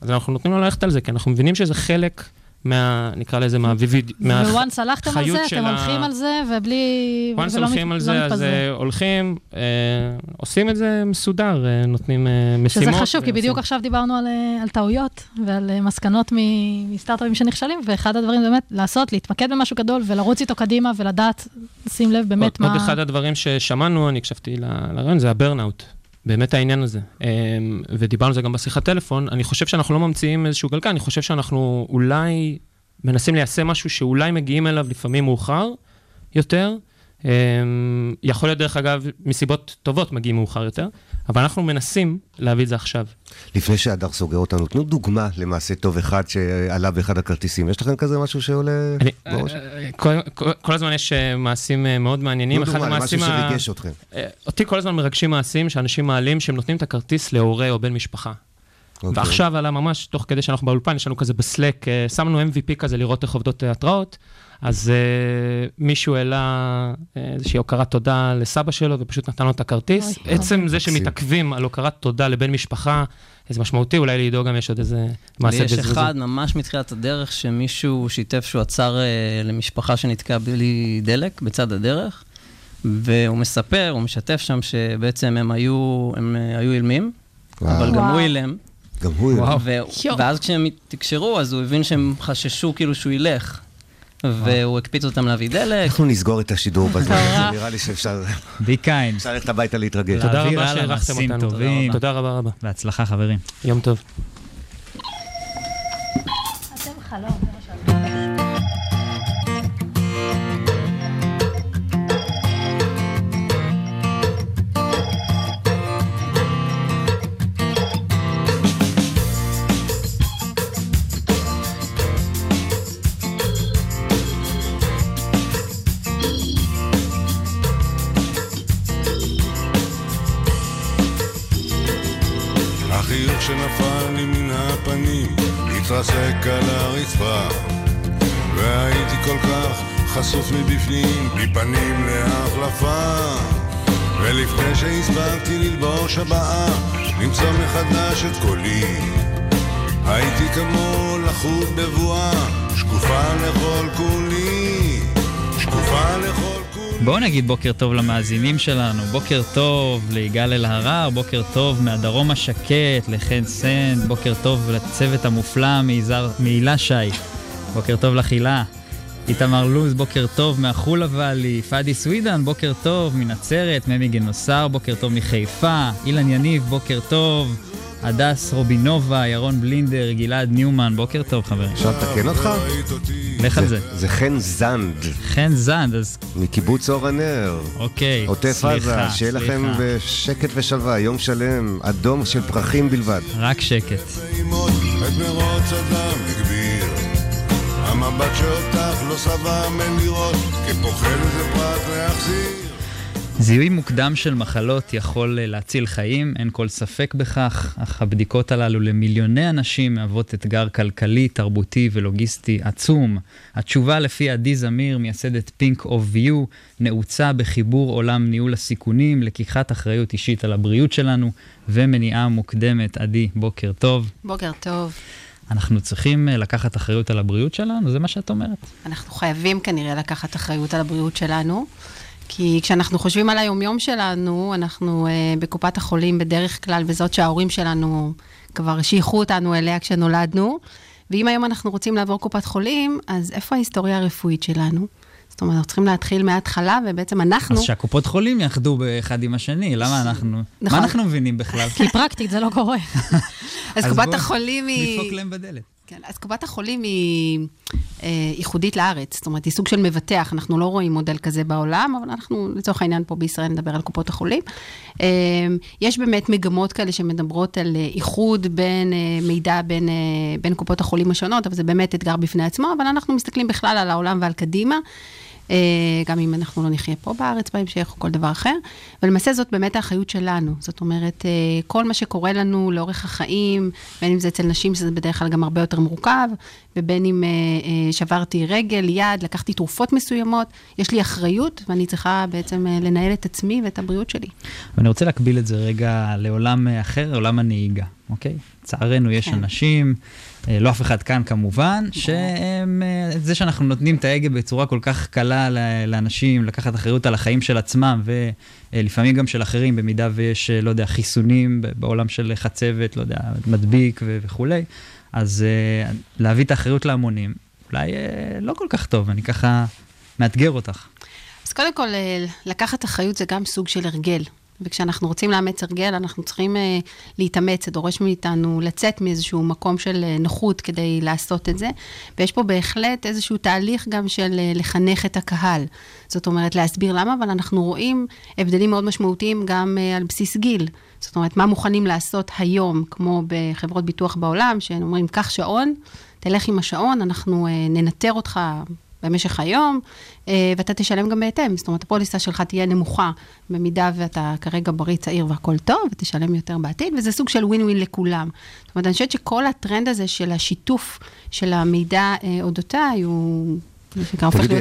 אז אנחנו נותנים לו ללכת על זה, כי אנחנו מבינים שזה חלק מה... נקרא לזה, מהוויביד... וואנס הלכתם על זה, אתם הולכים על זה, ובלי... וואנס הולכים על לא זה, אז. אה, הולכים, אה, עושים את זה מסודר, אה, נותנים משימות. שזה חשוב, כי בדיוק עכשיו דיברנו על, על טעויות ועל מסקנות מסטארט-אפים שנכשלים, ואחד הדברים באמת לעשות, להתמקד במשהו גדול ולרוץ איתו קדימה ולדעת, לשים לב באמת מה... עוד אחד הדברים ששמענו, אני הקשבתי לרעיון, זה הברנאוט. באמת העניין הזה. אמ, ודיברנו על זה גם בשיחת טלפון. אני חושב שאנחנו לא ממציאים איזשהו גלגל, אני חושב שאנחנו אולי מנסים ליישם משהו שאולי מגיעים אליו לפעמים מאוחר יותר. אמ, יכול להיות, דרך אגב, מסיבות טובות מגיעים מאוחר יותר, אבל אנחנו מנסים להביא את זה עכשיו. לפני שהדר סוגר אותנו, תנו דוגמה למעשה טוב אחד שעלה באחד הכרטיסים. יש לכם כזה משהו שעולה אני, בראש? אה, כל, כל, כל הזמן יש אה, מעשים אה, מאוד מעניינים. תנו אחד דוגמה למשהו שריגש אתכם. אותי כל הזמן מרגשים מעשים שאנשים מעלים שהם נותנים את הכרטיס להורה או בן משפחה. אוקיי. ועכשיו עלה ממש, תוך כדי שאנחנו באולפן, יש לנו כזה בסלק, שמנו MVP כזה לראות איך עובדות התראות, אז אה, מישהו העלה אה, איזושהי הוקרת תודה לסבא שלו ופשוט נתן לו את הכרטיס. אוי, עצם זה מקסים. שמתעכבים על הוקרת תודה לבן משפחה, זה משמעותי, אולי לעידו גם יש עוד איזה לי מעשה יש בזריזות. אחד ממש מתחילת הדרך, שמישהו שיתף שהוא עצר אה, למשפחה שנתקעה בלי דלק בצד הדרך, והוא מספר, הוא משתף שם שבעצם הם היו, הם אה, היו אילמים, וואו. אבל גם וואו. הוא אילם. גם הוא אילם. ואז כשהם תקשרו, אז הוא הבין שהם חששו כאילו שהוא ילך. והוא הקפיץ אותם להביא דלק. אנחנו נסגור את השידור בזמן הזה. נראה לי שאפשר be kind. אפשר ללכת הביתה להתרגש. תודה רבה מעשים אותנו. תודה רבה רבה. בהצלחה, חברים. יום טוב. אתם חלום, התרסק על הרצפה והייתי כל כך חשוף מבפנים מפנים להחלפה. ולפני שהספקתי ללבוש הבאה למצוא מחדש את קולי. הייתי כמו לחוט בבואה שקופה לכל כולי בואו נגיד בוקר טוב למאזינים שלנו, בוקר טוב ליגאל אלהרר, בוקר טוב מהדרום השקט, לחן סנד, בוקר טוב לצוות המופלא מיזהר- מהילה שי, בוקר טוב לחילה, איתמר לוז, בוקר טוב מהחולה ואלי, פאדי סווידן, בוקר טוב מנצרת, ממי גנוסר, בוקר טוב מחיפה, אילן יניב, בוקר טוב, הדס רובינובה, ירון בלינדר, גלעד ניומן, בוקר טוב חברים. אפשר לתקן אותך? לך על זה. זה חן זנד, חן זנד, אז מקיבוץ אור הנר. אוקיי, עוטף סליחה, עזה, שיהיה לכם סליחה. בשקט ושלווה, יום שלם, אדום של פרחים בלבד. רק שקט. המבט שאותך לא שבע מלירות, כפוחד איזה פרט להחזיר. זיהוי מוקדם של מחלות יכול אה, להציל חיים, אין כל ספק בכך, אך הבדיקות הללו למיליוני אנשים מהוות אתגר כלכלי, תרבותי ולוגיסטי עצום. התשובה לפי עדי זמיר, מייסדת פינק אוף ויו, נעוצה בחיבור עולם ניהול הסיכונים, לקיחת אחריות אישית על הבריאות שלנו ומניעה מוקדמת. עדי, בוקר טוב. בוקר טוב. אנחנו צריכים אה, לקחת אחריות על הבריאות שלנו? זה מה שאת אומרת. אנחנו חייבים כנראה לקחת אחריות על הבריאות שלנו, כי כשאנחנו חושבים על היומיום שלנו, אנחנו uh, בקופת החולים בדרך כלל, וזאת שההורים שלנו כבר שייכו אותנו אליה כשנולדנו, ואם היום אנחנו רוצים לעבור קופת חולים, אז איפה ההיסטוריה הרפואית שלנו? זאת אומרת, אנחנו צריכים להתחיל מההתחלה, ובעצם אנחנו... אז שהקופות חולים יאחדו באחד עם השני, למה אנחנו... נכון. מה אנחנו מבינים בכלל? כי פרקטית זה לא קורה. אז אז קופת בוא החולים היא... נדפוק להם בדלת. כן, אז קופת החולים היא אה, ייחודית לארץ, זאת אומרת, היא סוג של מבטח, אנחנו לא רואים מודל כזה בעולם, אבל אנחנו לצורך העניין פה בישראל נדבר על קופות החולים. אה, יש באמת מגמות כאלה שמדברות על אה, איחוד בין אה, מידע בין, אה, בין קופות החולים השונות, אבל זה באמת אתגר בפני עצמו, אבל אנחנו מסתכלים בכלל על העולם ועל קדימה. אה, גם אם אנחנו לא נחיה פה בארץ בהמשך או כל דבר אחר. ולמעשה זאת באמת האחריות שלנו. זאת אומרת, אה, כל מה שקורה לנו לאורך החיים, בין אם זה אצל נשים, שזה בדרך כלל גם הרבה יותר מורכב, ובין אם אה, שברתי רגל, יד, לקחתי תרופות מסוימות, יש לי אחריות, ואני צריכה בעצם לנהל את עצמי ואת הבריאות שלי. ואני רוצה להקביל את זה רגע לעולם אחר, לעולם הנהיגה, אוקיי? לצערנו יש אנשים, אה, לא אף אחד כאן כמובן, שהם, אה, זה שאנחנו נותנים את ההגה בצורה כל כך קלה לאנשים, לקחת אחריות על החיים של עצמם, ולפעמים גם של אחרים, במידה ויש, אה, לא יודע, חיסונים בעולם של חצבת, לא יודע, מדביק ו- וכולי, אז אה, להביא את האחריות להמונים, אולי אה, לא כל כך טוב, אני ככה מאתגר אותך. אז קודם כל, אה, לקחת אחריות זה גם סוג של הרגל. וכשאנחנו רוצים לאמץ הרגל, אנחנו צריכים אה, להתאמץ, זה דורש מאיתנו לצאת מאיזשהו מקום של אה, נוחות כדי לעשות את זה. ויש פה בהחלט איזשהו תהליך גם של אה, לחנך את הקהל. זאת אומרת, להסביר למה, אבל אנחנו רואים הבדלים מאוד משמעותיים גם אה, על בסיס גיל. זאת אומרת, מה מוכנים לעשות היום, כמו בחברות ביטוח בעולם, שהם אומרים, קח שעון, תלך עם השעון, אנחנו אה, ננטר אותך במשך היום, אה, ואתה תשלם גם בהתאם. זאת אומרת, הפוליסה שלך תהיה נמוכה, במידה ואתה כרגע בריא, צעיר והכול טוב, ותשלם יותר בעתיד, וזה סוג של ווין ווין לכולם. זאת אומרת, אני חושבת שכל הטרנד הזה של השיתוף של המידע אה, אודותיי, הוא...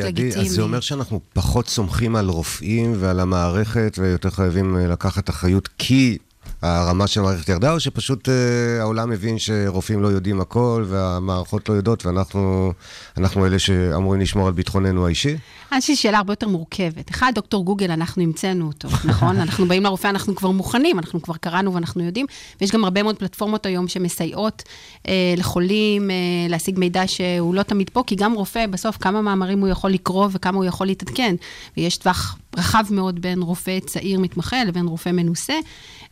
תגידי, עדי. אז זה אומר שאנחנו פחות סומכים על רופאים ועל המערכת, ויותר חייבים אה, לקחת אחריות כי הרמה של המערכת ירדה, או שפשוט אה, העולם מבין שרופאים לא יודעים הכל, והמערכות לא יודעות, ואנחנו אנחנו אלה שאמורים לשמור על ביטחוננו האישי? אני חושבת שזו שאלה הרבה יותר מורכבת. אחד, דוקטור גוגל, אנחנו המצאנו אותו, נכון? אנחנו באים לרופא, אנחנו כבר מוכנים, אנחנו כבר קראנו ואנחנו יודעים, ויש גם הרבה מאוד פלטפורמות היום שמסייעות אה, לחולים אה, להשיג מידע שהוא לא תמיד פה, כי גם רופא, בסוף, כמה מאמרים הוא יכול לקרוא וכמה הוא יכול להתעדכן. ויש טווח רחב מאוד בין רופא צעיר מתמחה לבין רופא מנוסה.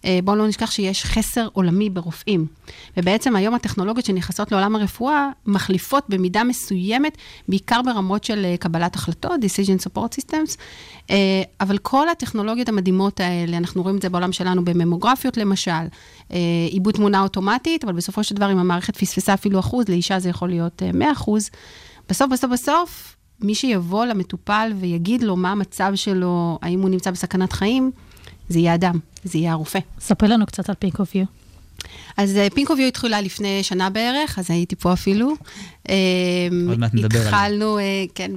אה, בואו לא נשכח שיש חסר עולמי ברופאים. ובעצם היום הטכנולוגיות שנכנסות לעולם הרפואה מחליפות במידה מסוימת, בעיקר ברמות של אה, קבלת החלטות, decision support systems, אה, אבל כל הטכנולוגיות המדהימות האלה, אנחנו רואים את זה בעולם שלנו בממוגרפיות למשל, עיבוד תמונה אוטומטית, אבל בסופו של דבר, אם המערכת פספסה אפילו אחוז, לאישה זה יכול להיות אה, 100 אחוז. בסוף, בסוף, בסוף, מי שיבוא למטופל ויגיד לו מה המצב שלו, האם הוא נמצא בסכנת חיים, זה יהיה אדם, זה יהיה הרופא. ספרי לנו קצת על Pink of View. אז Pink of View התחילה לפני שנה בערך, אז הייתי פה אפילו. עוד מעט נדבר עליה. התחלנו, אה, כן,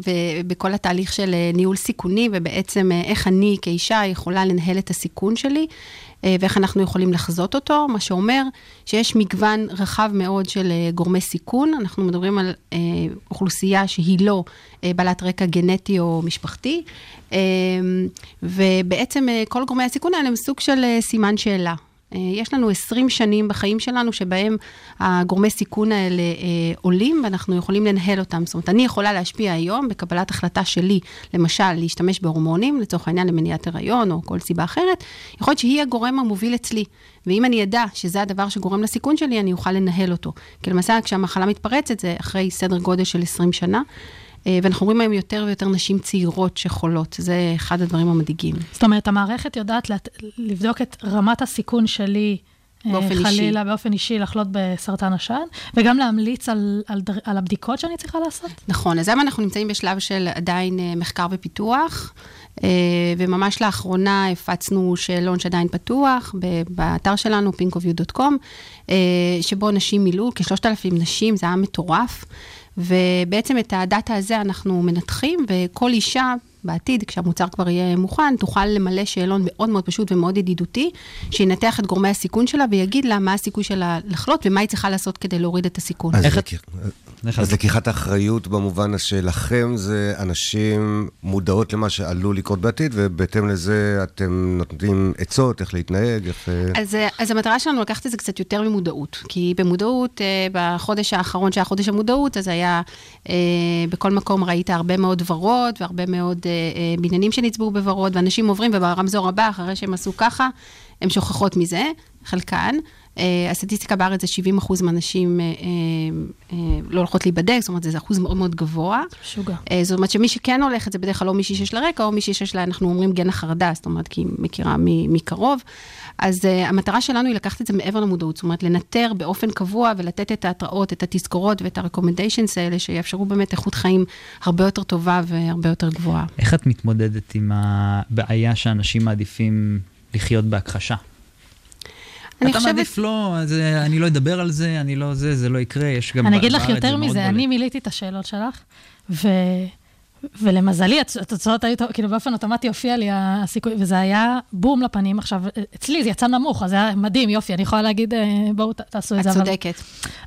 בכל התהליך של אה, ניהול סיכונים, ובעצם אה, איך אני כאישה יכולה לנהל את הסיכון שלי, ואיך אנחנו יכולים לחזות אותו, מה שאומר שיש מגוון רחב מאוד של אה, גורמי סיכון. אנחנו מדברים על אה, אוכלוסייה שהיא לא אה, בעלת רקע גנטי או משפחתי, אה, ובעצם אה, כל גורמי הסיכון האלה הם סוג של אה, סימן שאלה. אה, יש לנו 20 שנים בחיים שלנו שבהם הגורמי סיכון האלה אה, עולים ואנחנו יכולים לנהל אותם. זאת אומרת, אני יכולה להשפיע היום בקבלת החלטה שלי, למשל, להשתמש בהורמונים, לצורך העניין למניעת הריון או כל סיבה אחרת, יכול להיות שהיא הגורם המוביל אצלי. ואם אני אדע שזה הדבר שגורם לסיכון שלי, אני אוכל לנהל אותו. כי למעשה, כשהמחלה מתפרצת, זה אחרי סדר גודל של 20 שנה. אה, ואנחנו רואים היום יותר ויותר נשים צעירות שחולות, זה אחד הדברים המדאיגים. זאת אומרת, המערכת יודעת. לבדוק את רמת הסיכון שלי, אה, באופן אישי. חלילה, באופן אישי, לחלות בסרטן השד, וגם להמליץ על, על, על הבדיקות שאני צריכה לעשות. נכון, אז היום אנחנו נמצאים בשלב של עדיין אה, מחקר ופיתוח, וממש לאחרונה הפצנו שאלון שעדיין פתוח באתר שלנו, pinkofview.com, אה, שבו נשים מילאו, כ-3,000 נשים, זה היה מטורף. ובעצם את הדאטה הזה אנחנו מנתחים, וכל אישה בעתיד, כשהמוצר כבר יהיה מוכן, תוכל למלא שאלון מאוד מאוד פשוט ומאוד ידידותי, שינתח את גורמי הסיכון שלה ויגיד לה מה הסיכוי שלה לחלות ומה היא צריכה לעשות כדי להוריד את הסיכון. אז, לקיח... אז לקיחת אחריות במובן שלכם זה אנשים מודעות למה שעלול לקרות בעתיד, ובהתאם לזה אתם נותנים עצות, איך להתנהג, איך... אה, אז, אה, אז המטרה שלנו לקחת את זה קצת יותר ממודעות, כי במודעות, אה, בחודש האחרון שהיה חודש המודעות, אז היה, בכל מקום ראית הרבה מאוד ורוד והרבה מאוד בניינים שנצבעו בוורוד, ואנשים עוברים וברמזור הבא, אחרי שהם עשו ככה, הם שוכחות מזה, חלקן, הסטטיסטיקה בארץ זה 70 אחוז מהנשים אה, אה, אה, לא הולכות להיבדק, זאת אומרת, זה אחוז מאוד מאוד גבוה. שוגע. אה, זאת אומרת שמי שכן הולכת זה בדרך כלל או מישהי שיש לה רקע, או מישהי שיש לה, אנחנו אומרים גן החרדה, זאת אומרת, כי היא מכירה מקרוב. אז uh, המטרה שלנו היא לקחת את זה מעבר למודעות, זאת אומרת, לנטר באופן קבוע ולתת את ההתראות, את התזכורות ואת ה-recommendations האלה, שיאפשרו באמת איכות חיים הרבה יותר טובה והרבה יותר גבוהה. איך את מתמודדת עם הבעיה שאנשים מעדיפים לחיות בהכחשה? אני אתה חושבת- מעדיף לא, אז אה, אני לא אדבר על זה, אני לא זה, זה לא יקרה, יש גם אני אגיד לך יותר זה מזה. אני מילאתי את השאלות שלך, ו... ולמזלי, התוצאות היו, כאילו באופן אוטומטי הופיע לי הסיכוי, וזה היה בום לפנים. עכשיו, אצלי זה יצא נמוך, אז זה היה מדהים, יופי, אני יכולה להגיד, אה, בואו תעשו את את זה. אבל- צודקת.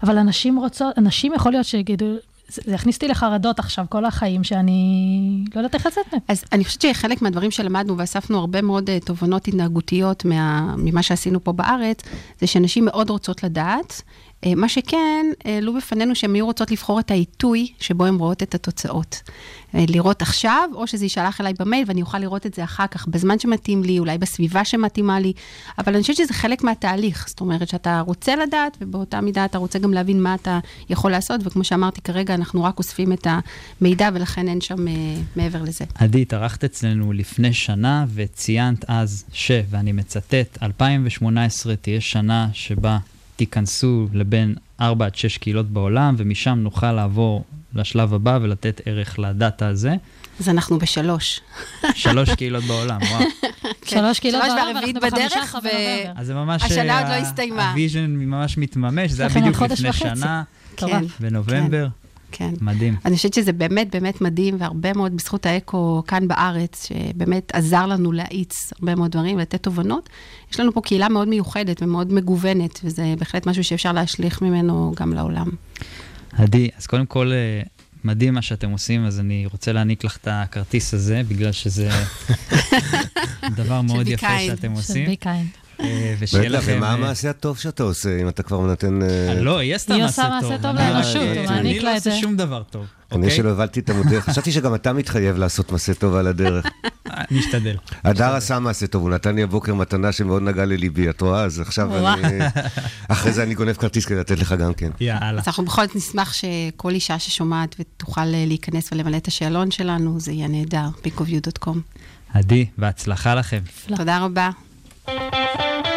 אבל אנשים רוצות, אנשים יכול להיות שיגידו, זה יכניס אותי לחרדות עכשיו כל החיים, שאני לא יודעת איך לצאת מהם. אז אני חושבת שחלק מהדברים שלמדנו ואספנו הרבה מאוד אה, תובנות התנהגותיות מה, ממה שעשינו פה בארץ, זה שנשים מאוד רוצות לדעת. אה, מה שכן, העלו בפנינו שהן היו רוצות לבחור את העיתוי שבו הן רואות את התוצאות. אה, לראות עכשיו, או שזה יישלח אליי במייל ואני אוכל לראות את זה אחר כך, בזמן שמתאים לי, אולי בסביבה שמתאימה לי, אבל אני חושבת שזה חלק מהתהליך. זאת אומרת שאתה רוצה לדעת, ובאותה מידה אתה רוצה גם להבין מה אתה יכול לעשות, וכמו שאמרתי כרגע, אנחנו רק אוספים את המידע, ולכן אין שם אה, מעבר לזה. עדי, התארחת אצלנו לפני שנה וציינת אז ש, ואני מצטט, 2018 תהיה שנה שבה תיכנסו לבין 4 עד 6 קהילות בעולם, ומשם נוכל לעבור לשלב הבא ולתת ערך לדאטה הזה. אז אנחנו בשלוש. שלוש קהילות בעולם, וואו. שלוש קהילות בעולם, והרביעית ואנחנו בדרך, ו- בנובמבר. אז זה ממש... השנה אה, עוד לא הסתיימה. ה vision ממש מתממש, זה היה עוד בדיוק לפני. שנה. בנובמבר. כן. מדהים. אני חושבת שזה באמת באמת מדהים, והרבה מאוד בזכות ה eco כאן בארץ, שבאמת עזר לנו להאיץ הרבה מאוד דברים ולתת תובנות. יש לנו פה קהילה מאוד מיוחדת ומאוד מגוונת, וזה בהחלט משהו שאפשר להשליך ממנו גם לעולם. עדי, אז קודם כל, אה, מדהים מה שאתם עושים, אז אני רוצה להעניק לך את הכרטיס הזה, בגלל שזה דבר מאוד be יפה kind. שאתם של עושים. be kind. אה, ושיהיה רגע, לכם... ומה אה, המעשה הטוב שאתה עושה, אם אתה כבר נותן... אה, לא, היא מעשה עושה טוב. מעשה טוב אני- לאנושות, אני- הוא מעניק אני לא לה את זה. עושה שום דבר טוב. אני אוקיי? שלא הבנתי את המודל, חשבתי שגם אתה מתחייב לעשות מעשה טוב על הדרך. נשתדל. הדר עשה מעשה טוב, הוא נתן לי הבוקר מתנה שמאוד נגעה לליבי, את רואה? אז עכשיו. אני... אחרי זה אני גונב כרטיס כדי לתת לך גם כן. יאללה. אז אנחנו בכל זאת נשמח שכל אישה ששומעת ותוכל אה, להיכנס ולמלא את השאלון שלנו, זה יהיה נהדר, peakofview.com. עדי, בהצלחה לכם. תודה רבה. להביא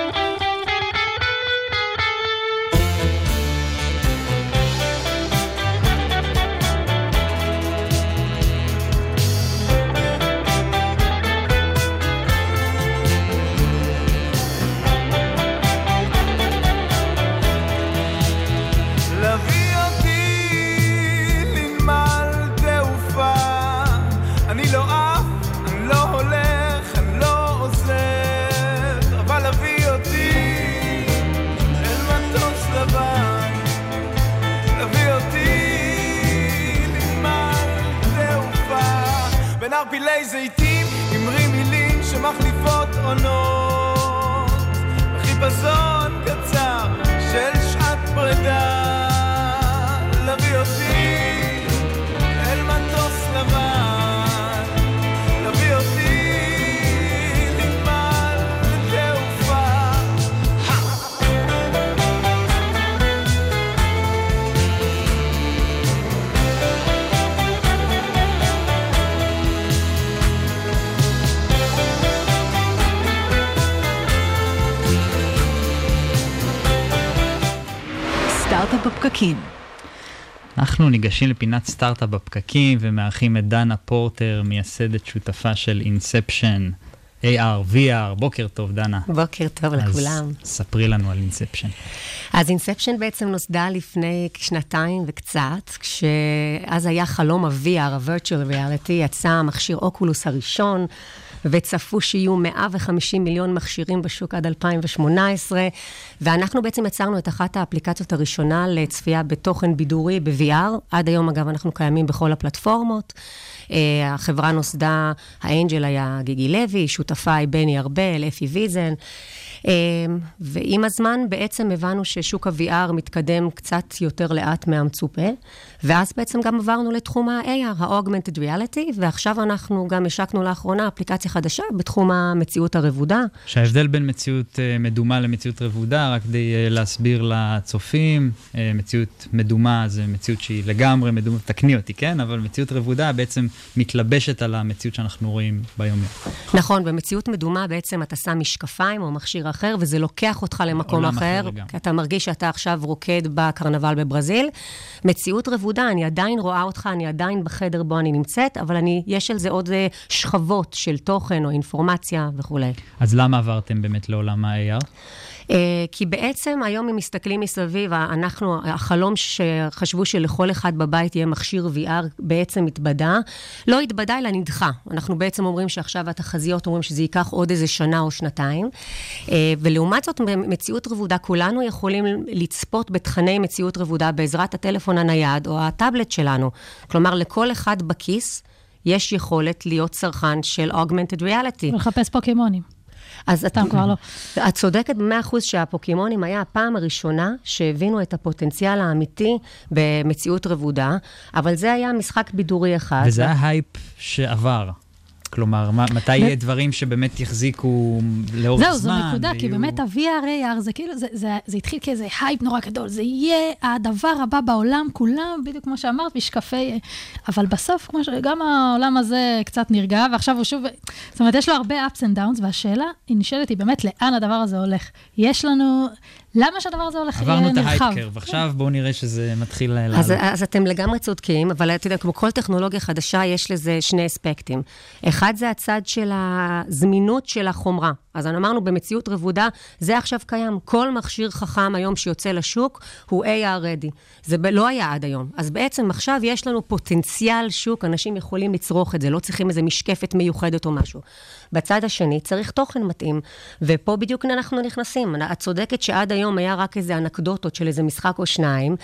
אנחנו ניגשים לפינת סטארט-אפ בפקקים ומארחים את דנה פורטר, מייסדת שותפה של Inception, AR, VR, בוקר טוב דנה. בוקר טוב לכולם. אז ספרי לנו על Inception. אז Inception בעצם נוסדה לפני שנתיים וקצת, כשאז היה חלום ה-VR, ה-Virtual Reality, יצא מכשיר Oculus הראשון, וצפו שיהיו 150 מיליון מכשירים בשוק עד 2018, ואנחנו בעצם יצרנו את אחת האפליקציות הראשונה לצפייה בתוכן בידורי ב-VR. עד היום, אגב, אנחנו קיימים בכל הפלטפורמות. Uh, החברה נוסדה, האנג'ל היה גיגי לוי, שותפה היא בני ארבל, אפי ויזן. אמ, ועם הזמן בעצם הבנו ששוק ה-VR מתקדם קצת יותר לאט מהמצופה, ואז בעצם גם עברנו לתחום ה-AR, ה-Augmented Reality, ועכשיו אנחנו גם השקנו לאחרונה אפליקציה חדשה בתחום המציאות הרבודה. שההבדל בין מציאות אה, מדומה למציאות רבודה, רק כדי אה, להסביר לצופים, אה, מציאות מדומה זה מציאות שהיא לגמרי מדומה, תקני אותי, כן? אבל מציאות רבודה בעצם מתלבשת על המציאות שאנחנו רואים ביום-יום. נכון, במציאות מדומה בעצם אתה שם משקפיים או מכשיר אחר, וזה לוקח אותך למקום אחר אחר. כי אתה מרגיש שאתה עכשיו רוקד בקרנבל בברזיל. מציאות רבודה, אני עדיין רואה אותך, אני עדיין בחדר בו אני נמצאת, אבל אני, יש על זה עוד שכבות של תוכן או אינפורמציה וכולי. אז למה עברתם באמת לעולם ה-AR? אה, כי בעצם היום אם מסתכלים מסביב, אנחנו, החלום שחשבו שלכל אחד בבית יהיה מכשיר VR בעצם התבדה. לא התבדה אלא נדחה. אנחנו בעצם אומרים שעכשיו התחזיות אומרים שזה ייקח עוד איזה שנה או שנתיים. אה, ולעומת זאת, במציאות רבודה, כולנו יכולים לצפות בתכני מציאות רבודה בעזרת הטלפון הנייד או הטאבלט שלנו. כלומר, לכל אחד בכיס יש יכולת להיות צרכן של Augmented Reality. ולחפש פוקימונים. אז סתם כבר לא. את צודקת במאה אחוז שהפוקימונים היה הפעם הראשונה שהבינו את הפוטנציאל האמיתי במציאות רבודה, אבל זה היה משחק בידורי אחד. וזה היה הייפ שעבר. כלומר, מה- מתי יהיה דברים שבאמת יחזיקו לאורך זמן? זהו, זו נקודה, כי ויהיו- באמת ה-VR, AR, זה כאילו, זה, זה, זה התחיל כאיזה הייפ נורא גדול, זה יהיה הדבר הבא בעולם, כולם, בדיוק כמו שאמרת, משקפי... אבל בסוף, כמו שגם העולם הזה קצת נרגע, ועכשיו הוא שוב... זאת אומרת, יש לו הרבה ups and downs, והשאלה, היא נשאלת היא באמת, לאן הדבר הזה הולך? יש לנו... למה שהדבר הזה הולך יהיה עברנו את נרחב? ההייפ קרב, עכשיו בואו נראה שזה מתחיל לעלות. אז, אז אתם לגמרי צודקים, אבל אתה יודע, כמו כל טכנולוגיה חדשה, יש לזה שני אספקטים. אחד זה הצד של הזמינות של החומרה. אז אמרנו, במציאות רבודה, זה עכשיו קיים. כל מכשיר חכם היום שיוצא לשוק הוא AR ready. זה ב- לא היה עד היום. אז בעצם עכשיו יש לנו פוטנציאל שוק, אנשים יכולים לצרוך את זה, לא צריכים איזו משקפת מיוחדת או משהו. בצד השני צריך תוכן מתאים, ופה בדיוק אנחנו נכנסים. את צודקת שעד היום היה רק איזה אנקדוטות של איזה משחק או שניים,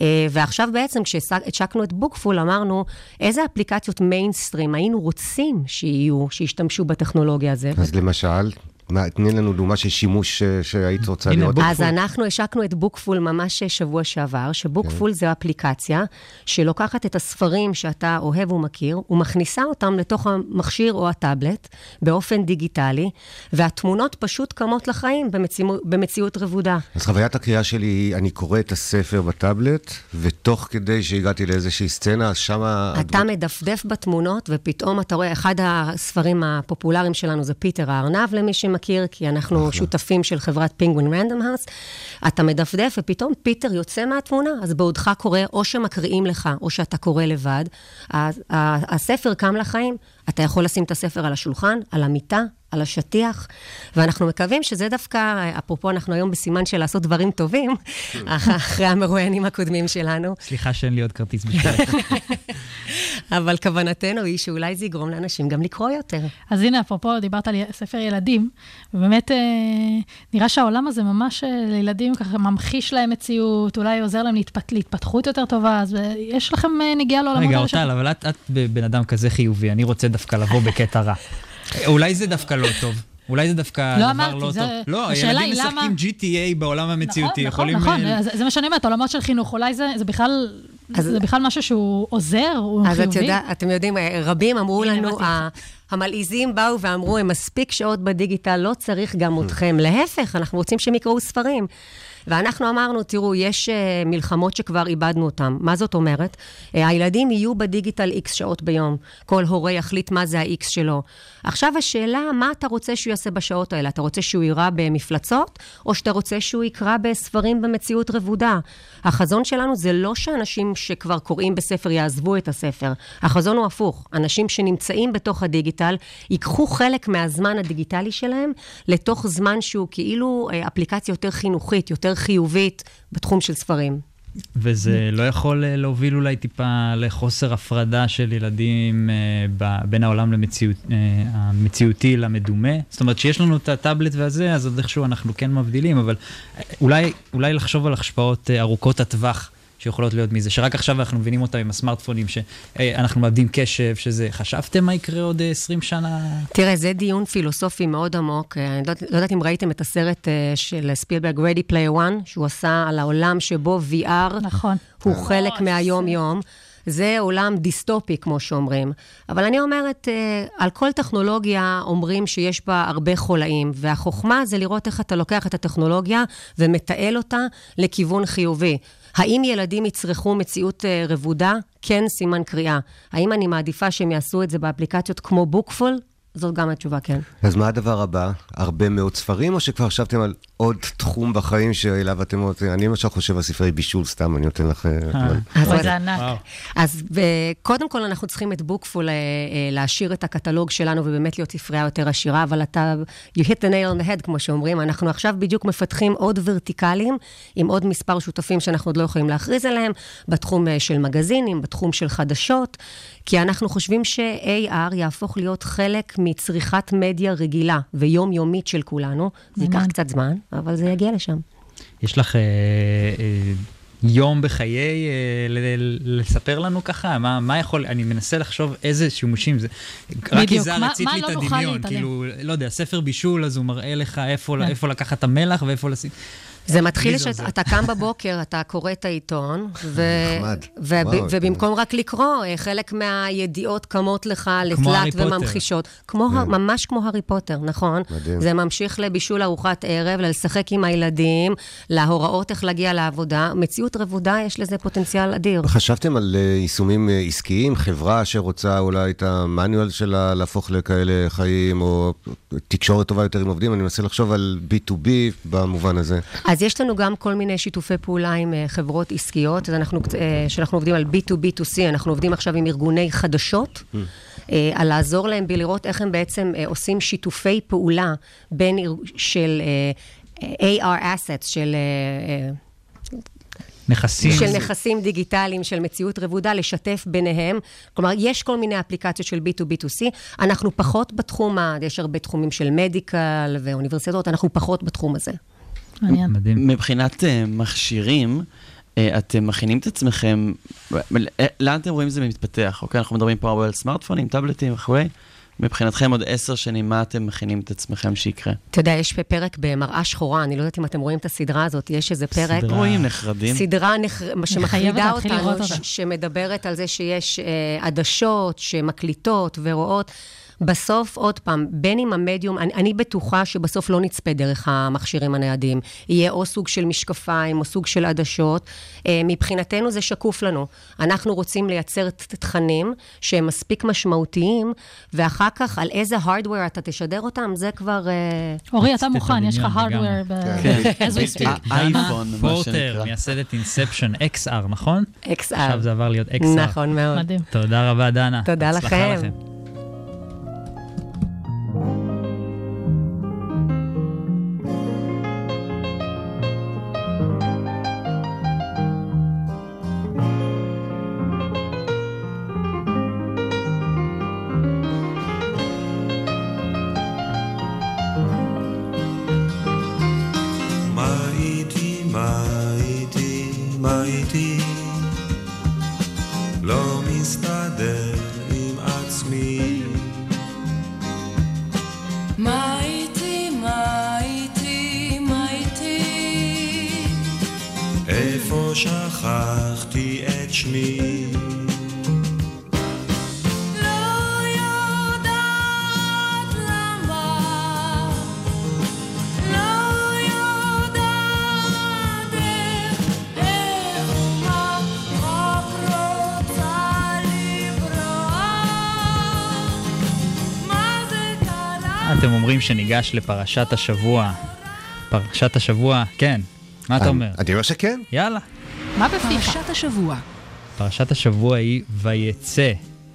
אה, ועכשיו בעצם כשהשקנו את בוקפול אמרנו, איזה אפליקציות מיינסטרים היינו רוצים שיהיו, שישתמשו בטכנולוגיה הזו. אז למשל, מה, תני לנו דוגמה של שימוש אה, שהיית רוצה לראות. אז אנחנו השקנו את בוקפול ממש שבוע שעבר, שבוקפול כן. זו אפליקציה שלוקחת את הספרים שאתה אוהב ומכיר, ומכניסה אותם לתוך המכשיר או הטאבלט באופן דיגיטלי, והתמונות פשוט קמות לחיים במציאו, במציאות רבודה. אז חוויית הקריאה שלי היא, אני קורא את הספר בטאבלט, ותוך כדי שהגעתי לאיזושהי סצנה, אז שמה... אתה מדפדף בתמונות, ופתאום אתה רואה, אחד הספרים הפופולריים שלנו זה פיטר הארנב, למי שמכיר, כי אנחנו שותפים של חברת פינגווין רנדום האוס. אתה מדפדף, ופתאום פיטר יוצא מהתמונה, אז בעודך קורא, או שמקריאים לך, או שאתה קורא לבד. הספר קם לחיים, אתה יכול לשים את הספר על השולחן, על המיטה, על השטיח, ואנחנו מקווים שזה דווקא, אפרופו, אנחנו היום בסימן של לעשות דברים טובים, אח- אחרי המרואיינים הקודמים שלנו. סליחה שאין לי עוד כרטיס בשבילך. אבל כוונתנו היא שאולי זה יגרום לאנשים גם לקרוא יותר. אז הנה, אפרופו, דיברת על ספר ילדים, ובאמת אה, נראה שהעולם הזה ממש אה, לילדים ככה ממחיש להם מציאות, אולי עוזר להם להתפת, להתפתחות יותר טובה, אז אה, יש לכם נגיעה לעולמות רגע, אורטל, אבל את, את בן אדם כזה חיובי, אני רוצה דווקא לבוא בקטע רע. אולי זה דווקא לא טוב. אולי זה דווקא לא דבר אמרתי, לא זה- טוב. לא, למה- משחקים GTA בעולם המציאותי, נכון, יכולים... נכון, אה, זה, זה מה שאני אומרת, עולמות של חינוך, אולי זה, זה בכלל... זה בכלל משהו שהוא עוזר, הוא אז חיובי. את יודע, אתם יודעים, רבים אמרו לנו, ה- המלעיזים באו ואמרו, הם מספיק שעות בדיגיטל, לא צריך גם אתכם. להפך, אנחנו רוצים שהם יקראו ספרים. ואנחנו אמרנו, תראו, יש uh, מלחמות שכבר איבדנו אותן. מה זאת אומרת? Uh, הילדים יהיו בדיגיטל איקס שעות ביום. כל הורה יחליט מה זה ה-X שלו. עכשיו השאלה, מה אתה רוצה שהוא יעשה בשעות האלה? אתה רוצה שהוא יירה במפלצות, או שאתה רוצה שהוא יקרא בספרים במציאות רבודה? החזון שלנו זה לא שאנשים שכבר קוראים בספר יעזבו את הספר. החזון הוא הפוך. אנשים שנמצאים בתוך הדיגיטל, ייקחו חלק מהזמן הדיגיטלי שלהם לתוך זמן שהוא כאילו אה, אפליקציה יותר חינוכית, יותר חיובית בתחום של ספרים. וזה לא יכול אה, להוביל אולי טיפה לחוסר הפרדה של ילדים אה, בין העולם למציאות, אה, המציאותי למדומה? זאת אומרת, שיש לנו את הטאבלט והזה, אז עוד איכשהו אנחנו כן מבדילים, אבל אה, אולי, אולי לחשוב על השפעות אה, ארוכות הטווח. שיכולות להיות מזה, שרק עכשיו אנחנו מבינים אותם עם הסמארטפונים, שאנחנו מאבדים קשב, שזה, חשבתם מה יקרה עוד אה, 20 שנה? תראה, זה דיון פילוסופי מאוד עמוק. אה, אני לא, לא יודעת אם ראיתם את הסרט אה, של ספילברג, Ready Player One, שהוא עשה על העולם שבו VR נכון. הוא חלק מהיום-יום. זה עולם דיסטופי, כמו שאומרים. אבל אני אומרת, אה, על כל טכנולוגיה אומרים שיש בה הרבה חולאים, והחוכמה זה לראות איך אתה לוקח את הטכנולוגיה ומתעל אותה לכיוון חיובי. האם ילדים יצרכו מציאות אה, רבודה? כן, סימן קריאה. האם אני מעדיפה שהם יעשו את זה באפליקציות כמו בוקפול? זאת גם התשובה, כן. אז מה הדבר הבא? הרבה מאוד ספרים, או שכבר חשבתם על עוד תחום בחיים שאליו אתם רוצים? אני למשל חושב על ספרי בישול, סתם, אני נותן לך... אה, אז אוי, זה ענק. אז קודם כל, אנחנו צריכים את בוקפול אה, אה, להעשיר את הקטלוג שלנו ובאמת להיות ספרייה יותר עשירה, אבל אתה, you hit the nail on the head, כמו שאומרים. אנחנו עכשיו בדיוק מפתחים עוד ורטיקלים עם עוד מספר שותפים שאנחנו עוד לא יכולים להכריז עליהם, בתחום אה, של מגזינים, בתחום של חדשות, כי אנחנו חושבים ש-AR יהפוך להיות חלק מצריכת מדיה רגילה ויומיומית של כולנו. זה ייקח אמן. קצת זמן, אבל זה יגיע לשם. יש לך אה, אה, יום בחיי אה, ל- ל- לספר לנו ככה? מה, מה יכול, אני מנסה לחשוב איזה שימושים זה. רק כי בדיוק, זה רצית לי לא את נוכל הדמיון? כאילו, לא יודע, ספר בישול, אז הוא מראה לך איפה, כן. איפה לקחת את המלח ואיפה לשים. זה מתחיל. שאתה קם בבוקר, אתה קורא את העיתון, ו- נחמד. ו- וואו, ובמקום רק לקרוא, אה, חלק מהידיעות קמות לך הארי לתלת פוטר. וממחישות. כמו, ה- ממש כמו הארי פוטר, נכון? מדהים. זה ממשיך לבישול ארוחת ערב, ללשחק עם הילדים, להוראות איך להגיע לעבודה. מציאות רבודה, יש לזה פוטנציאל אדיר. חשבתם על אה, יישומים אה, עסקיים, חברה שרוצה אולי את המאניואל שלה להפוך לכאלה חיים, או תקשורת טובה יותר עם עובדים? אני מנסה לחשוב על B2B במובן הזה. אז יש לנו גם כל מיני שיתופי פעולה עם אה, חברות עסקיות, אז אנחנו, אה, שאנחנו עובדים על B2B2C, אנחנו עובדים עכשיו עם ארגוני חדשות, אה, על לעזור להם בלראות איך הם בעצם עושים שיתופי פעולה בין של AR assets, של... נכסים. של נכסים דיגיטליים, של מציאות רבודה, לשתף ביניהם. כלומר, יש כל מיני אפליקציות של B2B2C. אנחנו פחות בתחום, יש הרבה תחומים של מדיקל ואוניברסיטאות, אנחנו פחות בתחום הזה. מעניין. מדהים. מבחינת אה, מכשירים, אה, אתם מכינים את עצמכם, אה, לאן אתם רואים זה מתפתח? אוקיי, אנחנו מדברים פה הרבה על סמארטפונים, טאבלטים וכולי. מבחינתכם עוד עשר שנים, מה אתם מכינים את עצמכם שיקרה? אתה יודע, יש פרק במראה שחורה, אני לא יודעת אם אתם רואים את הסדרה הזאת, יש איזה פרק. סדרה. רואים, נחרדים. סדרה נח... שמחרידה אותנו, ש... שמדברת על זה שיש אה, עדשות שמקליטות ורואות. בסוף, עוד פעם, בין אם המדיום, אני, אני בטוחה שבסוף לא נצפה דרך המכשירים הניידים. יהיה או סוג של משקפיים או סוג של עדשות. אה, מבחינתנו זה שקוף לנו. אנחנו רוצים לייצר תכנים שהם מספיק משמעותיים, ואחר כך על איזה hardware אתה תשדר אותם, זה כבר... אה, אורי, אתה את מוכן, יש לך hardware ב- כן. as we speak. האייפון, מה שנקרא. מייסדת אינספשן, XR, נכון? XR. עכשיו זה עבר להיות XR. נכון מאוד. מדהים. תודה רבה, דנה. תודה הצלחה לכם. שניגש לפרשת השבוע. פרשת השבוע, כן. מה אתה אומר? אני אומר שכן. יאללה. מה בפיך? פרשת השבוע. פרשת השבוע היא ויצא.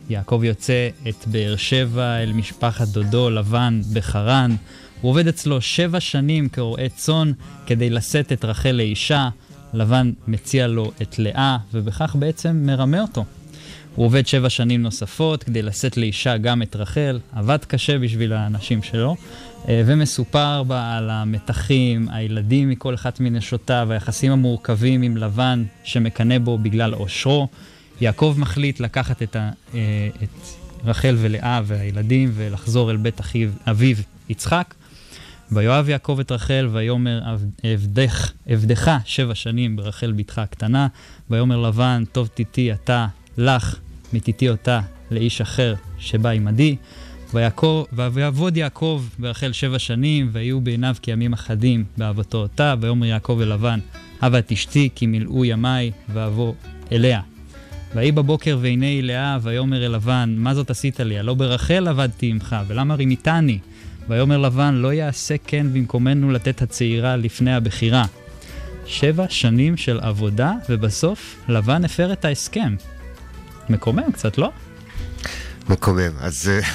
יעקב יוצא את באר שבע אל משפחת דודו לבן בחרן. הוא עובד אצלו שבע שנים כרועה צאן כדי לשאת את רחל לאישה. לבן מציע לו את לאה, ובכך בעצם מרמה אותו. הוא עובד שבע שנים נוספות כדי לשאת לאישה גם את רחל, עבד קשה בשביל האנשים שלו, ומסופר בה על המתחים, הילדים מכל אחת מנשותיו, היחסים המורכבים עם לבן שמקנא בו בגלל עושרו. יעקב מחליט לקחת את, ה, אה, את רחל ולאה והילדים ולחזור אל בית אחיו, אביו יצחק. ויאהב יעקב את רחל, ויאמר עבדך, עבדך שבע שנים ברחל בתך הקטנה. ויאמר לבן, טוב תיתי אתה לך, מתיתי אותה לאיש אחר שבא עמדי. ויעקב, ויעבוד יעקב ברחל שבע שנים, ויהיו בעיניו כימים אחדים באהבתו אותה. ויאמר יעקב אל לבן, הבה את אשתי, כי מילאו ימיי, ואבוא אליה. ויהי בבוקר והנה היא לאה, ויאמר אל לבן, מה זאת עשית לי? הלא ברחל עבדתי עמך, ולמה רימיתני? ויאמר לבן, לא יעשה כן במקומנו לתת הצעירה לפני הבכירה. שבע שנים של עבודה, ובסוף לבן הפר את ההסכם. מקומם קצת, לא? מקומם. אז אה,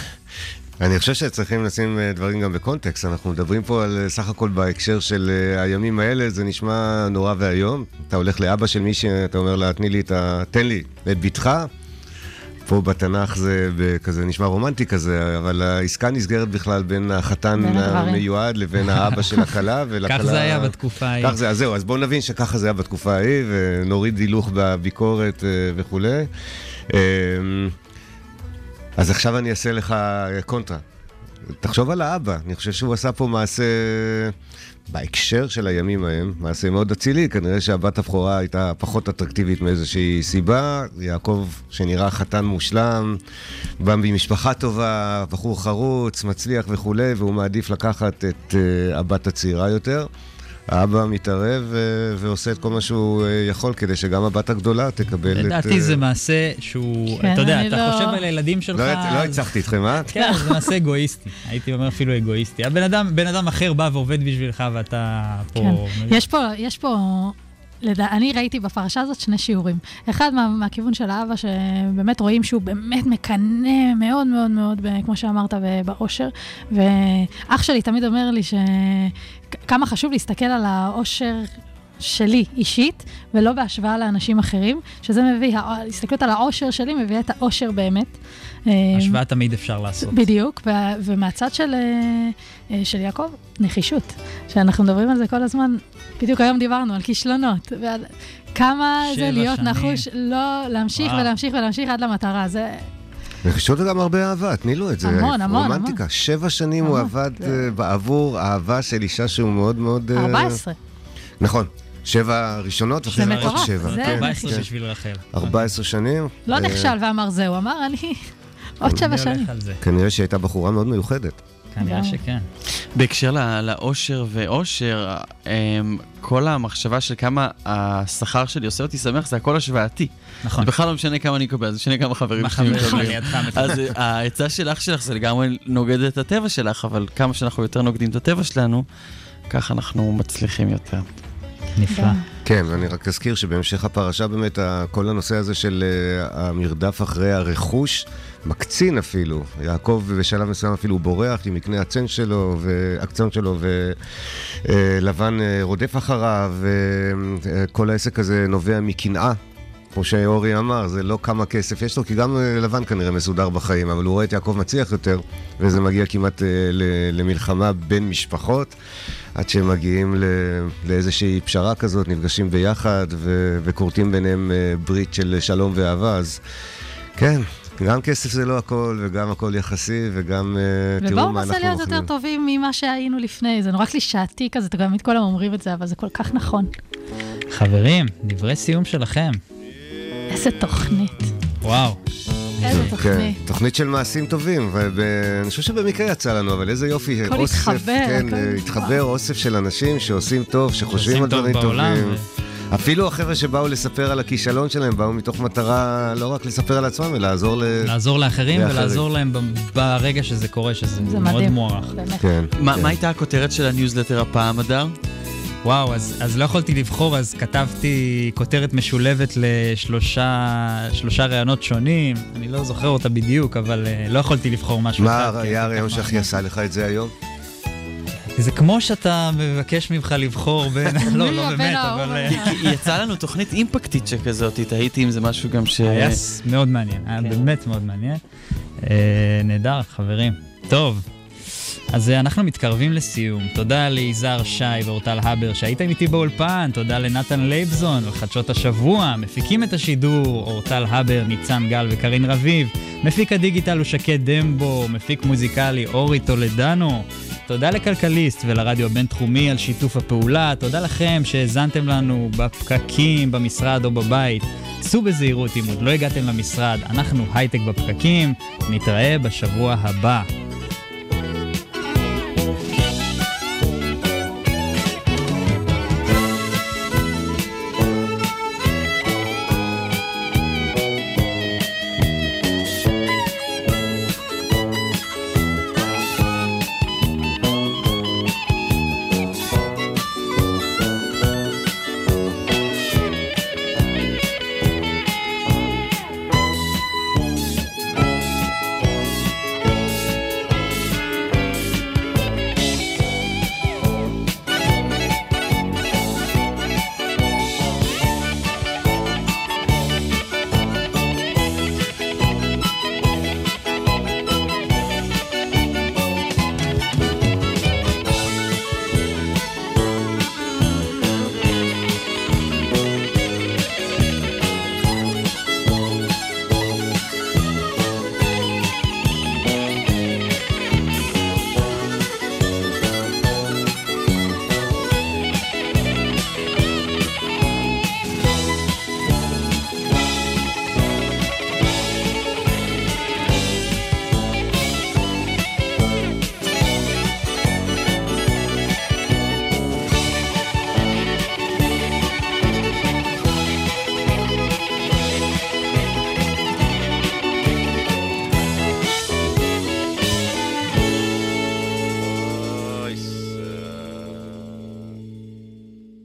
אני חושב שצריכים לשים אה, דברים גם בקונטקסט. אנחנו מדברים פה על אה, סך הכל בהקשר של אה, הימים האלה, זה נשמע נורא ואיום. אתה הולך לאבא של מישהי, אתה אומר לה, תני לי את ה... תן לי את בתך. פה בתנ"ך זה כזה נשמע רומנטי כזה, אבל העסקה נסגרת בכלל בין החתן בין. המיועד לבין האבא של הכלה, ולכלה... כך זה היה בתקופה ההיא. כך זה, אז זהו, אז בואו נבין שככה זה היה בתקופה ההיא, ונוריד הילוך בביקורת וכולי. אה, אז עכשיו אני אעשה לך קונטרה. תחשוב על האבא, אני חושב שהוא עשה פה מעשה, בהקשר של הימים ההם, מעשה מאוד אצילי, כנראה שהבת הבכורה הייתה פחות אטרקטיבית מאיזושהי סיבה. יעקב, שנראה חתן מושלם, בא ממשפחה טובה, בחור חרוץ, מצליח וכולי, והוא מעדיף לקחת את uh, הבת הצעירה יותר. האבא מתערב uh, ועושה את כל מה שהוא uh, יכול כדי שגם הבת הגדולה תקבל את... לדעתי זה מעשה שהוא, כן, אתה יודע, אתה לא- חושב על הילדים שלך... לא אז- הצלחתי אתכם, אה? כן, זה מעשה אגואיסטי. הייתי אומר אפילו אגואיסטי. הבן אדם, בן אדם אחר בא ועובד בשבילך ואתה כן. פה... יש פה, יש פה, לדע, אני ראיתי בפרשה הזאת שני שיעורים. אחד מה, מהכיוון של האבא, שבאמת רואים שהוא באמת מקנא מאוד מאוד מאוד, ב- כמו שאמרת, באושר. ואח שלי תמיד אומר לי שכמה חשוב להסתכל על האושר. שלי אישית, ולא בהשוואה לאנשים אחרים, שזה מביא, ההסתכלות על האושר שלי מביאה את האושר באמת. השוואה תמיד אפשר לעשות. בדיוק, ו- ומהצד של, אה, אה, של יעקב, נחישות, שאנחנו מדברים על זה כל הזמן. בדיוק היום דיברנו על כישלונות, ועל כמה זה להיות שנים. נחוש, לא להמשיך וואו. ולהמשיך ולהמשיך עד למטרה. זה נחישות וגם הרבה אהבה, תני לו את זה. המון, המון, רומנטיקה. המון. שבע שנים הוא המון. עבד אה, בעבור אהבה של אישה שהוא מאוד מאוד... אה, 14. נכון. שבע ראשונות ואחרי זה זה עוד מטורף, שבע. זה כן, 14 כן. בשביל רחל. 14 שנים. לא אה, נכשל ואמר זהו, אמר אני עוד שבע שנים. כנראה שהיא הייתה בחורה מאוד מיוחדת. כנראה שכן. בהקשר לאושר ואושר, אמ, כל המחשבה של כמה השכר שלי עושה אותי שמח זה הכל השוואתי. נכון. זה בכלל לא משנה כמה אני מקבל, זה משנה כמה חברים שלי מקבלים. אז אה, העצה של אח שלך זה לגמרי נוגד את הטבע שלך, אבל כמה שאנחנו יותר נוגדים את הטבע שלנו, ככה אנחנו מצליחים יותר. נפלא. כן, ואני רק אזכיר שבהמשך הפרשה באמת כל הנושא הזה של אה, המרדף אחרי הרכוש מקצין אפילו. יעקב בשלב מסוים אפילו בורח עם מקנה הצאן שלו, והקצון שלו, ולבן רודף אחריו, וכל העסק הזה נובע מקנאה. כמו שאורי אמר, זה לא כמה כסף יש לו, כי גם אה, לבן כנראה מסודר בחיים, אבל הוא רואה את יעקב מצליח יותר, וזה מגיע כמעט אה, למלחמה בין משפחות, עד שהם מגיעים לאיזושהי פשרה כזאת, נפגשים ביחד וכורתים ביניהם אה, ברית של שלום ואהבה, אז כן, גם כסף זה לא הכל, וגם הכל יחסי, וגם אה, תראו ובואו מה ננסה אנחנו להיות יותר אוכלים. טובים ממה שהיינו לפני. זה נורא קלישאתי כזה, תמיד כולם אומרים את זה, אבל זה כל כך נכון. חברים, דברי סיום שלכם. איזה תוכנית. וואו. איזה כן, תוכנית. תוכנית של מעשים טובים, ואני חושב שבמקרה יצא לנו, אבל איזה יופי, הכל אוסף, התחבר, כן, הכל- אה, התחבר אוסף של אנשים שעושים טוב, שחושבים על טוב דברים בעולם, טובים. אפילו החבר'ה שבאו לספר על הכישלון שלהם, באו מתוך מטרה לא רק לספר על עצמם, אלא לעזור ל... לעזור לאחרים ולעזור להם ברגע שזה קורה, שזה זה מאוד מדהים, מוערך. באמת. כן. מה מה הייתה הכותרת של הניוזלטר הפעם, אדר? וואו, אז, אז לא יכולתי לבחור, אז כתבתי כותרת משולבת לשלושה שלושה ראיונות שונים. אני לא זוכר אותה בדיוק, אבל uh, לא יכולתי לבחור משהו מה היה הרעיון ככה- שהכי עשה לך את זה היום? זה כמו שאתה מבקש ממך לבחור בין... לא, לא באמת, אבל... כי יצא לנו תוכנית אימפקטית שכזאת, תהיתי אם זה משהו גם ש... היה מאוד מעניין, היה באמת מאוד מעניין. אה, נהדר, חברים. טוב, אז אה, אנחנו מתקרבים לסיום. תודה ליזהר שי ואורטל הבר שהייתם איתי באולפן, תודה לנתן לייבזון על חדשות השבוע, מפיקים את השידור אורטל הבר, ניצן גל וקרין רביב, מפיק הדיגיטל הוא שקד דמבו, מפיק מוזיקלי אורי טולדנו. תודה לכלכליסט ולרדיו הבינתחומי על שיתוף הפעולה, תודה לכם שהאזנתם לנו בפקקים, במשרד או בבית. סעו בזהירות אם עוד לא הגעתם למשרד, אנחנו הייטק בפקקים, נתראה בשבוע הבא.